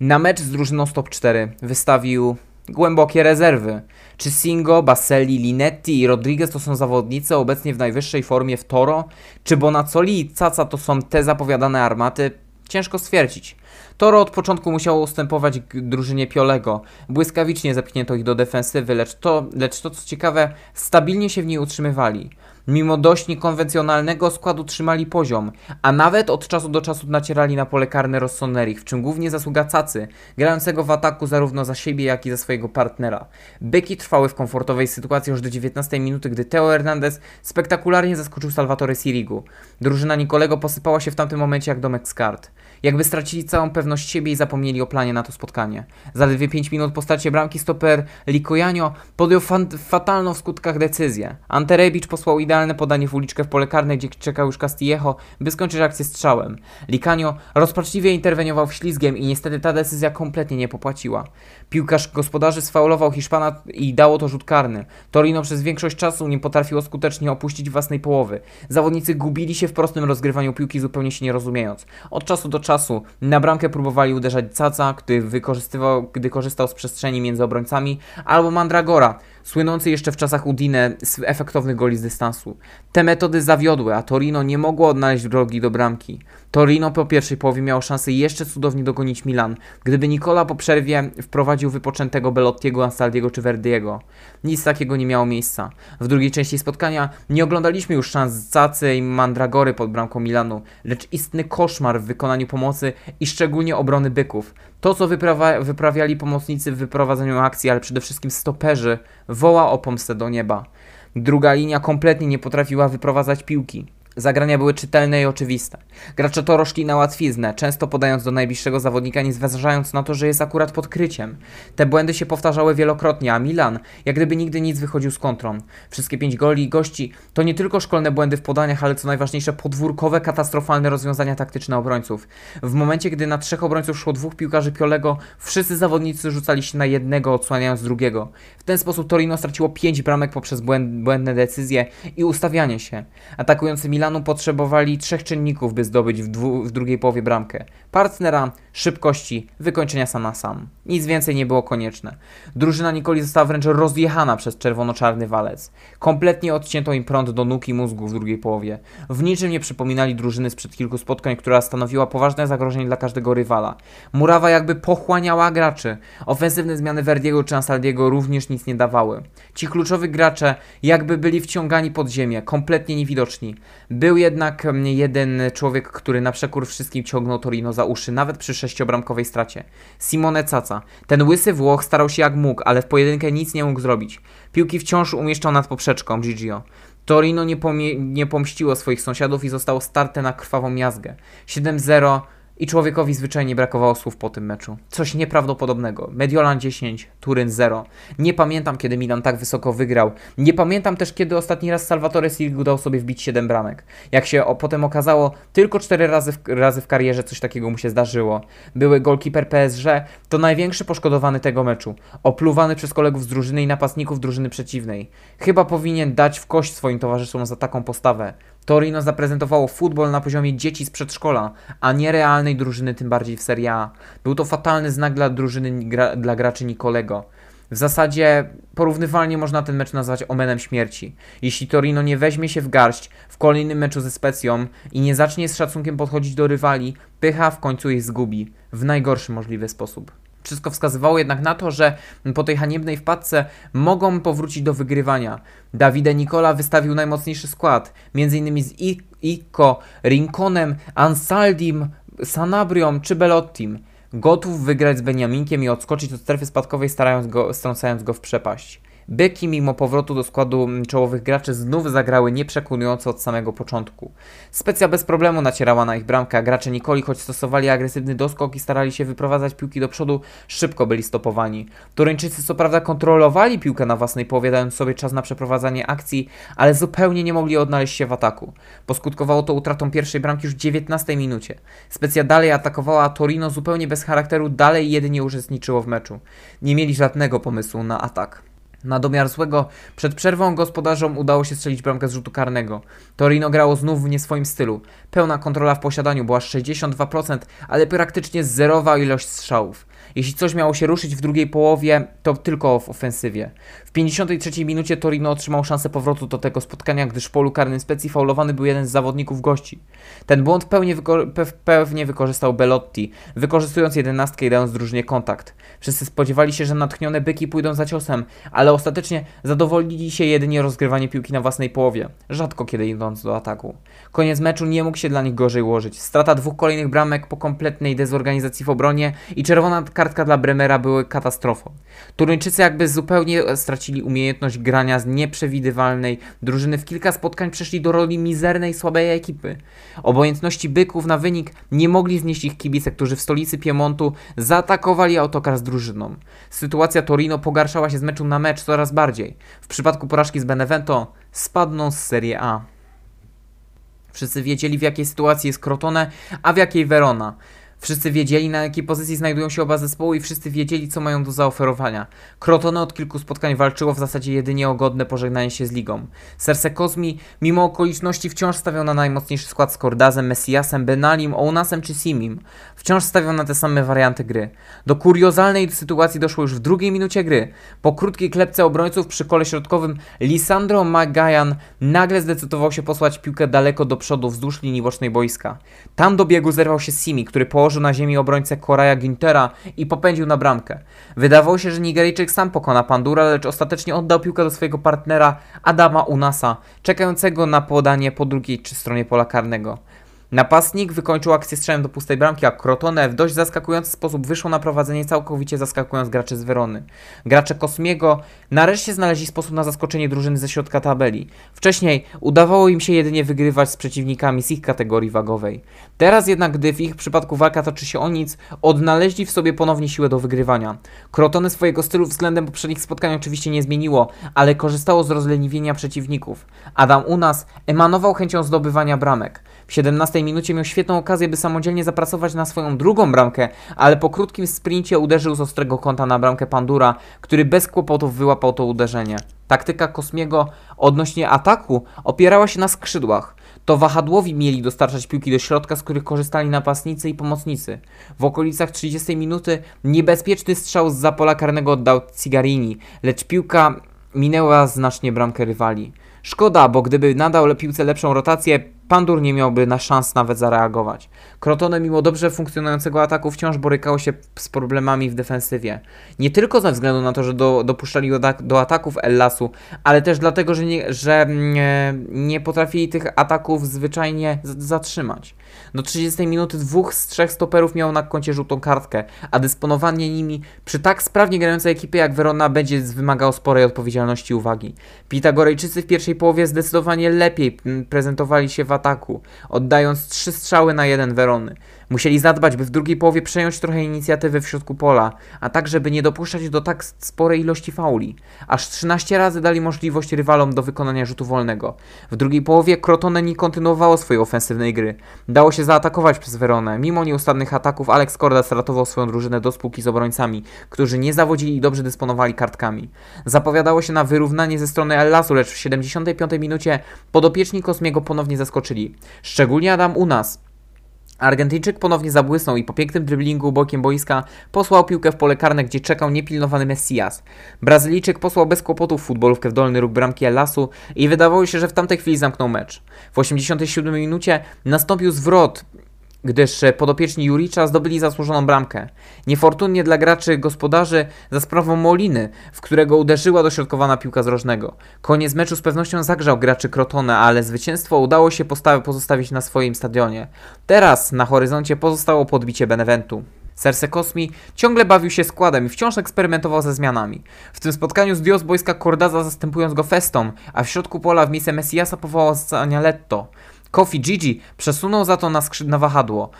Na mecz z drużyną Stop 4 wystawił głębokie rezerwy. Czy Singo, Baselli, Linetti i Rodriguez to są zawodnicy obecnie w najwyższej formie w Toro? Czy Bonazzoli i Caca to są te zapowiadane armaty? Ciężko stwierdzić. Toro od początku musiało ustępować drużynie Piolego. Błyskawicznie zepchnięto ich do defensywy, lecz to, lecz to co ciekawe, stabilnie się w niej utrzymywali. Mimo dość niekonwencjonalnego składu trzymali poziom, a nawet od czasu do czasu nacierali na pole karne Rossonerich, w czym głównie zasługa Cacy, grającego w ataku zarówno za siebie, jak i za swojego partnera. Byki trwały w komfortowej sytuacji już do 19 minuty, gdy Teo Hernandez spektakularnie zaskoczył Salvatore Sirigu. Drużyna Nikolego posypała się w tamtym momencie jak domek z kart. Jakby stracili całą pewność siebie i zapomnieli o planie na to spotkanie. Zaledwie 5 minut po starcie bramki stoper Likojanio podjął fatalną w skutkach decyzję. Ante Rebic posłał idealne podanie w uliczkę w pole karne, gdzie czekał już Castillejo, by skończyć akcję strzałem. Likanio rozpaczliwie interweniował w ślizgiem i niestety ta decyzja kompletnie nie popłaciła. Piłkarz gospodarzy sfaulował Hiszpana i dało to rzut karny. Torino przez większość czasu nie potrafiło skutecznie opuścić własnej połowy. Zawodnicy gubili się w prostym rozgrywaniu piłki, zupełnie się nie rozumiejąc. Od czasu do czasu na bramkę próbowali uderzać Caca, gdy, wykorzystywał, gdy korzystał z przestrzeni między obrońcami, albo Mandragora, słynący jeszcze w czasach Udine z efektownych goli z dystansu. Te metody zawiodły, a Torino nie mogło odnaleźć drogi do bramki. Torino po pierwszej połowie miało szansę jeszcze cudownie dogonić Milan, gdyby Nicola po przerwie wprowadził wypoczętego Belottiego, Anstaldiego czy Verdiego. Nic takiego nie miało miejsca. W drugiej części spotkania nie oglądaliśmy już szans Cacy i Mandragory pod bramką Milanu, lecz istny koszmar w wykonaniu pomocy i szczególnie obrony byków. To, co wyprawiali pomocnicy w wyprowadzeniu akcji, ale przede wszystkim stoperzy, woła o pomstę do nieba. Druga linia kompletnie nie potrafiła wyprowadzać piłki. Zagrania były czytelne i oczywiste. Gracze to roszli na łatwiznę, często podając do najbliższego zawodnika, nie zważając na to, że jest akurat podkryciem. Te błędy się powtarzały wielokrotnie, a Milan, jak gdyby nigdy nic wychodził z kontrą. Wszystkie pięć goli gości to nie tylko szkolne błędy w podaniach, ale co najważniejsze podwórkowe, katastrofalne rozwiązania taktyczne obrońców. W momencie, gdy na trzech obrońców szło dwóch piłkarzy Piolego, wszyscy zawodnicy rzucali się na jednego, odsłaniając drugiego. W ten sposób Torino straciło pięć bramek poprzez błędne decyzje i ustawianie się. Atakujący Milan Potrzebowali trzech czynników, by zdobyć w, w, drugiej połowie bramkę. Partnera, szybkości, wykończenia sam na sam. Nic więcej nie było konieczne. Drużyna Nikoli została wręcz rozjechana przez czerwono-czarny walec. Kompletnie odcięto im prąd do nóg i mózgu w drugiej połowie. W niczym nie przypominali drużyny sprzed kilku spotkań, która stanowiła poważne zagrożenie dla każdego rywala. Murawa jakby pochłaniała graczy. Ofensywne zmiany Verdiego czy Ansaldiego również nic nie dawały. Ci kluczowi gracze jakby byli wciągani pod ziemię, kompletnie niewidoczni. Był jednak mm, jeden człowiek, który na przekór wszystkim ciągnął Torino za uszy, nawet przy sześciobramkowej stracie. Simone Caca. Ten łysy Włoch starał się jak mógł, ale w pojedynkę nic nie mógł zrobić. Piłki wciąż umieszczał nad poprzeczką Gigio. Torino nie, nie pomściło swoich sąsiadów i zostało starte na krwawą miazgę. 7-0 i człowiekowi zwyczajnie brakowało słów po tym meczu. Coś nieprawdopodobnego. Mediolan 10, Turyn 0. Nie pamiętam, kiedy Milan tak wysoko wygrał. Nie pamiętam też, kiedy ostatni raz Salvatore Sirigu dał sobie wbić 7 bramek. Jak się o, potem okazało, tylko 4 razy w, razy w karierze coś takiego mu się zdarzyło. Były golkiper PSG, to największy poszkodowany tego meczu. Opluwany przez kolegów z drużyny i napastników drużyny przeciwnej. Chyba powinien dać w kość swoim towarzyszom za taką postawę. Torino zaprezentowało futbol na poziomie dzieci z przedszkola, a nie realnej drużyny, tym bardziej w Serie A. Był to fatalny znak dla drużyny, gra, dla graczy Nikolego. W zasadzie porównywalnie można ten mecz nazwać omenem śmierci. Jeśli Torino nie weźmie się w garść w kolejnym meczu ze Specją i nie zacznie z szacunkiem podchodzić do rywali, pycha w końcu ich zgubi w najgorszy możliwy sposób. Wszystko wskazywało jednak na to, że po tej haniebnej wpadce mogą powrócić do wygrywania. Davide Nicola wystawił najmocniejszy skład, m.in. z Iko, Rinkonem, Ansaldim, Sanabrią czy Belottim. Gotów wygrać z Beniaminkiem i odskoczyć od strefy spadkowej, starając go, strącając go w przepaść. Byki mimo powrotu do składu czołowych graczy znów zagrały nieprzekonująco od samego początku. Specja bez problemu nacierała na ich bramkę, a gracze Nikoli, choć stosowali agresywny doskok i starali się wyprowadzać piłki do przodu, szybko byli stopowani. Turyńczycy co prawda kontrolowali piłkę na własnej połowie, dając sobie czas na przeprowadzanie akcji, ale zupełnie nie mogli odnaleźć się w ataku. Poskutkowało to utratą pierwszej bramki już w 19 minucie. Specja dalej atakowała, a Torino zupełnie bez charakteru dalej jedynie uczestniczyło w meczu. Nie mieli żadnego pomysłu na atak. Na domiar złego, przed przerwą gospodarzom udało się strzelić bramkę z rzutu karnego. Torino grało znów w nie swoim stylu. Pełna kontrola w posiadaniu była 62%, ale praktycznie zerowa ilość strzałów. Jeśli coś miało się ruszyć w drugiej połowie, to tylko w ofensywie. W 53 minucie Torino otrzymał szansę powrotu do tego spotkania, gdyż w polu karnym specji faulowany był jeden z zawodników gości. Ten błąd pewnie, wyko pewnie wykorzystał Belotti, wykorzystując jedenastkę i dając drużynie kontakt. Wszyscy spodziewali się, że natchnione byki pójdą za ciosem, ale ostatecznie zadowolili się jedynie rozgrywanie piłki na własnej połowie, rzadko kiedy idąc do ataku. Koniec meczu nie mógł się dla nich gorzej ułożyć. Strata dwóch kolejnych bramek po kompletnej dezorganizacji w obronie i czerwona kartka dla Bremera były katastrofą. Turyńczycy jakby zupełnie stracili umiejętność grania z nieprzewidywalnej drużyny. W kilka spotkań przeszli do roli mizernej, słabej ekipy. Obojętności byków na wynik nie mogli znieść ich kibice, którzy w stolicy Piemontu zaatakowali autokar z drużyną. Sytuacja Torino pogarszała się z meczu na mecz coraz bardziej. W przypadku porażki z Benevento spadną z Serie A. Wszyscy wiedzieli w jakiej sytuacji jest Crotone, a w jakiej Verona. Wszyscy wiedzieli, na jakiej pozycji znajdują się oba zespoły i wszyscy wiedzieli, co mają do zaoferowania. Crotone od kilku spotkań walczyło w zasadzie jedynie o godne pożegnanie się z ligą. Serce Kozmi, mimo okoliczności, wciąż stawiał na najmocniejszy skład z Cordazem, Messiasem, Benalim, Ounasem czy Simim. Wciąż stawiał na te same warianty gry. Do kuriozalnej sytuacji doszło już w drugiej minucie gry. Po krótkiej klepce obrońców przy kole środkowym Lisandro Magajan nagle zdecydował się posłać piłkę daleko do przodu wzdłuż linii bocznej boiska. Tam do biegu zerwał się Simi, który położył położył na ziemi obrońcę Koraja Gintera i popędził na bramkę. Wydawało się, że Nigeryjczyk sam pokona Pandura, lecz ostatecznie oddał piłkę do swojego partnera Adama Unasa, czekającego na podanie po drugiej stronie pola karnego. Napastnik wykończył akcję strzałem do pustej bramki, a Crotone w dość zaskakujący sposób wyszło na prowadzenie, całkowicie zaskakując graczy z Werony. Gracze Kosmiego nareszcie znaleźli sposób na zaskoczenie drużyny ze środka tabeli. Wcześniej udawało im się jedynie wygrywać z przeciwnikami z ich kategorii wagowej. Teraz jednak, gdy w ich przypadku walka toczy się o nic, odnaleźli w sobie ponownie siłę do wygrywania. Crotone swojego stylu względem poprzednich spotkań oczywiście nie zmieniło, ale korzystało z rozleniwienia przeciwników. Adam Unas emanował chęcią zdobywania bramek. W 17 minucie miał świetną okazję, by samodzielnie zapracować na swoją drugą bramkę, ale po krótkim sprincie uderzył z ostrego kąta na bramkę Pandura, który bez kłopotów wyłapał to uderzenie. Taktyka Kosmiego odnośnie ataku opierała się na skrzydłach. To wahadłowi mieli dostarczać piłki do środka, z których korzystali napastnicy i pomocnicy. W okolicach 30 minuty niebezpieczny strzał z zapola karnego oddał Cigarini, lecz piłka minęła znacznie bramkę rywali. Szkoda, bo gdyby nadał piłce lepszą rotację, Pandur nie miałby na szans nawet zareagować. Crotone mimo dobrze funkcjonującego ataku wciąż borykało się z problemami w defensywie. Nie tylko ze względu na to, że do, dopuszczali do, do ataków Ellasu, ale też dlatego, że nie, że nie, nie potrafili tych ataków zwyczajnie zatrzymać. Do 30 minuty dwóch z trzech stoperów miało na koncie żółtą kartkę, a dysponowanie nimi przy tak sprawnie grającej ekipie jak Verona będzie wymagało sporej odpowiedzialności i uwagi. Pitagorejczycy w pierwszej połowie zdecydowanie lepiej prezentowali się w ataku, oddając trzy strzały na jeden Musieli zadbać, by w drugiej połowie przejąć trochę inicjatywy w środku pola, a tak, żeby nie dopuszczać do tak sporej ilości fauli. Aż 13 razy dali możliwość rywalom do wykonania rzutu wolnego. W drugiej połowie Crotone nie kontynuowało swojej ofensywnej gry. Dało się zaatakować przez Veronę. Mimo nieustannych ataków Alex Cordas ratował swoją drużynę do spółki z obrońcami, którzy nie zawodzili i dobrze dysponowali kartkami. Zapowiadało się na wyrównanie ze strony Ellasu, lecz w 75 minucie podopieczni Kosmiego ponownie zaskoczyli. Szczególnie Adam Unas, Argentyńczyk ponownie zabłysnął i po pięknym dryblingu bokiem boiska posłał piłkę w pole karne, gdzie czekał niepilnowany Messias. Brazylijczyk posłał bez kłopotów futbolówkę w dolny róg bramki Elasu i wydawało się, że w tamtej chwili zamknął mecz. W 87 minucie nastąpił zwrot gdyż e, podopieczni Juricza zdobyli zasłużoną bramkę. Niefortunnie dla graczy gospodarzy za sprawą Moliny, w którego uderzyła dośrodkowana piłka z rożnego. Koniec meczu z pewnością zagrzał graczy Crotone, ale zwycięstwo udało się pozostawić na swoim stadionie. Teraz na horyzoncie pozostało podbicie Beneventu. Serce Kosmi ciągle bawił się składem i wciąż eksperymentował ze zmianami. W tym spotkaniu zdjął z boiska Cordaza zastępując go Festą, a w środku pola w miejsce Messiasa powołał Zanialetto. Kofi Gigi przesunął za to na, skrzyd- na wahadło.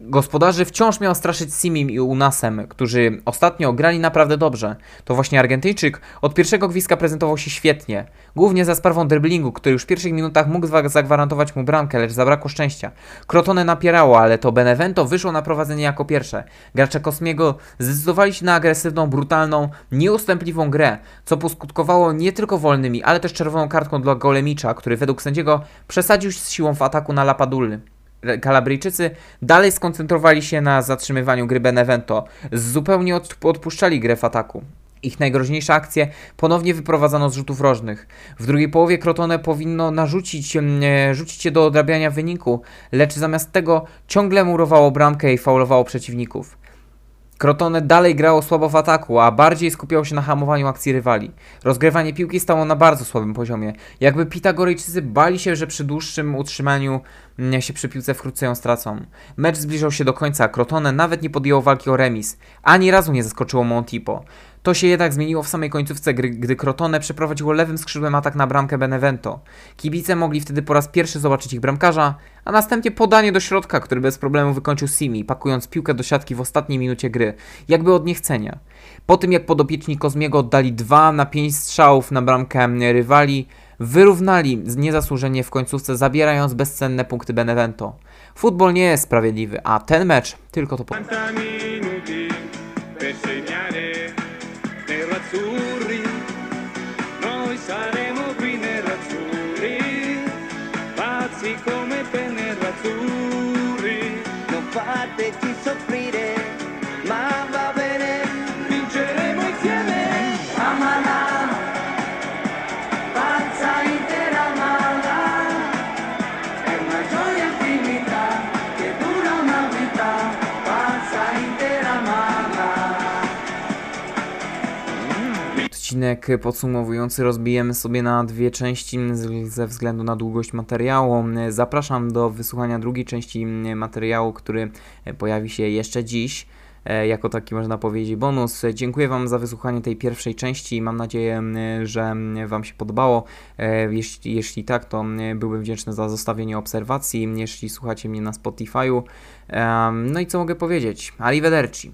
Gospodarzy wciąż miał straszyć Simim i Unasem, którzy ostatnio grali naprawdę dobrze. To właśnie Argentyjczyk od pierwszego gwizdka prezentował się świetnie. Głównie za sprawą driblingu, który już w pierwszych minutach mógł zagwarantować mu bramkę, lecz zabrakło szczęścia. Crotone napierało, ale to Benevento wyszło na prowadzenie jako pierwsze. Gracze Kosmiego zdecydowali się na agresywną, brutalną, nieustępliwą grę, co poskutkowało nie tylko wolnymi, ale też czerwoną kartką dla Golemicza, który według sędziego przesadził z siłą w ataku na Lapadully. Kalabryjczycy dalej skoncentrowali się na zatrzymywaniu gry Benevento, zupełnie od, odpuszczali grę w ataku. Ich najgroźniejsze akcje ponownie wyprowadzano z rzutów rożnych. W drugiej połowie Crotone powinno narzucić em, e, rzucić się do odrabiania wyniku, lecz zamiast tego ciągle murowało bramkę i faulowało przeciwników. Crotone dalej grało słabo w ataku, a bardziej skupiało się na hamowaniu akcji rywali. Rozgrywanie piłki stało na bardzo słabym poziomie. Jakby Pitagorejczycy bali się, że przy dłuższym utrzymaniu mm, się przy piłce wkrótce ją stracą. Mecz zbliżał się do końca, a Crotone nawet nie podjęło walki o remis. Ani razu nie zaskoczyło Montipo. To się jednak zmieniło w samej końcówce gry, gdy Crotone przeprowadziło lewym skrzydłem atak na bramkę Benevento. Kibice mogli wtedy po raz pierwszy zobaczyć ich bramkarza, a następnie podanie do środka, który bez problemu wykończył Simi, pakując piłkę do siatki w ostatniej minucie gry, jakby od niechcenia. Po tym jak podopieczni Kozmiego oddali 2 na 5 strzałów na bramkę rywali, wyrównali niezasłużenie w końcówce, zabierając bezcenne punkty Benevento. Futbol nie jest sprawiedliwy, a ten mecz tylko to pokazuje. Odcinek podsumowujący rozbijemy sobie na dwie części ze względu na długość materiału. Zapraszam do wysłuchania drugiej części materiału, który pojawi się jeszcze dziś. e, Jako taki można powiedzieć bonus. Dziękuję Wam za wysłuchanie tej pierwszej części. Mam nadzieję, że Wam się podobało. E, Jeśli, jeśli tak, to byłbym wdzięczny za zostawienie obserwacji. Jeśli słuchacie mnie na Spotify'u. Em, No i co mogę powiedzieć? Arrivederci.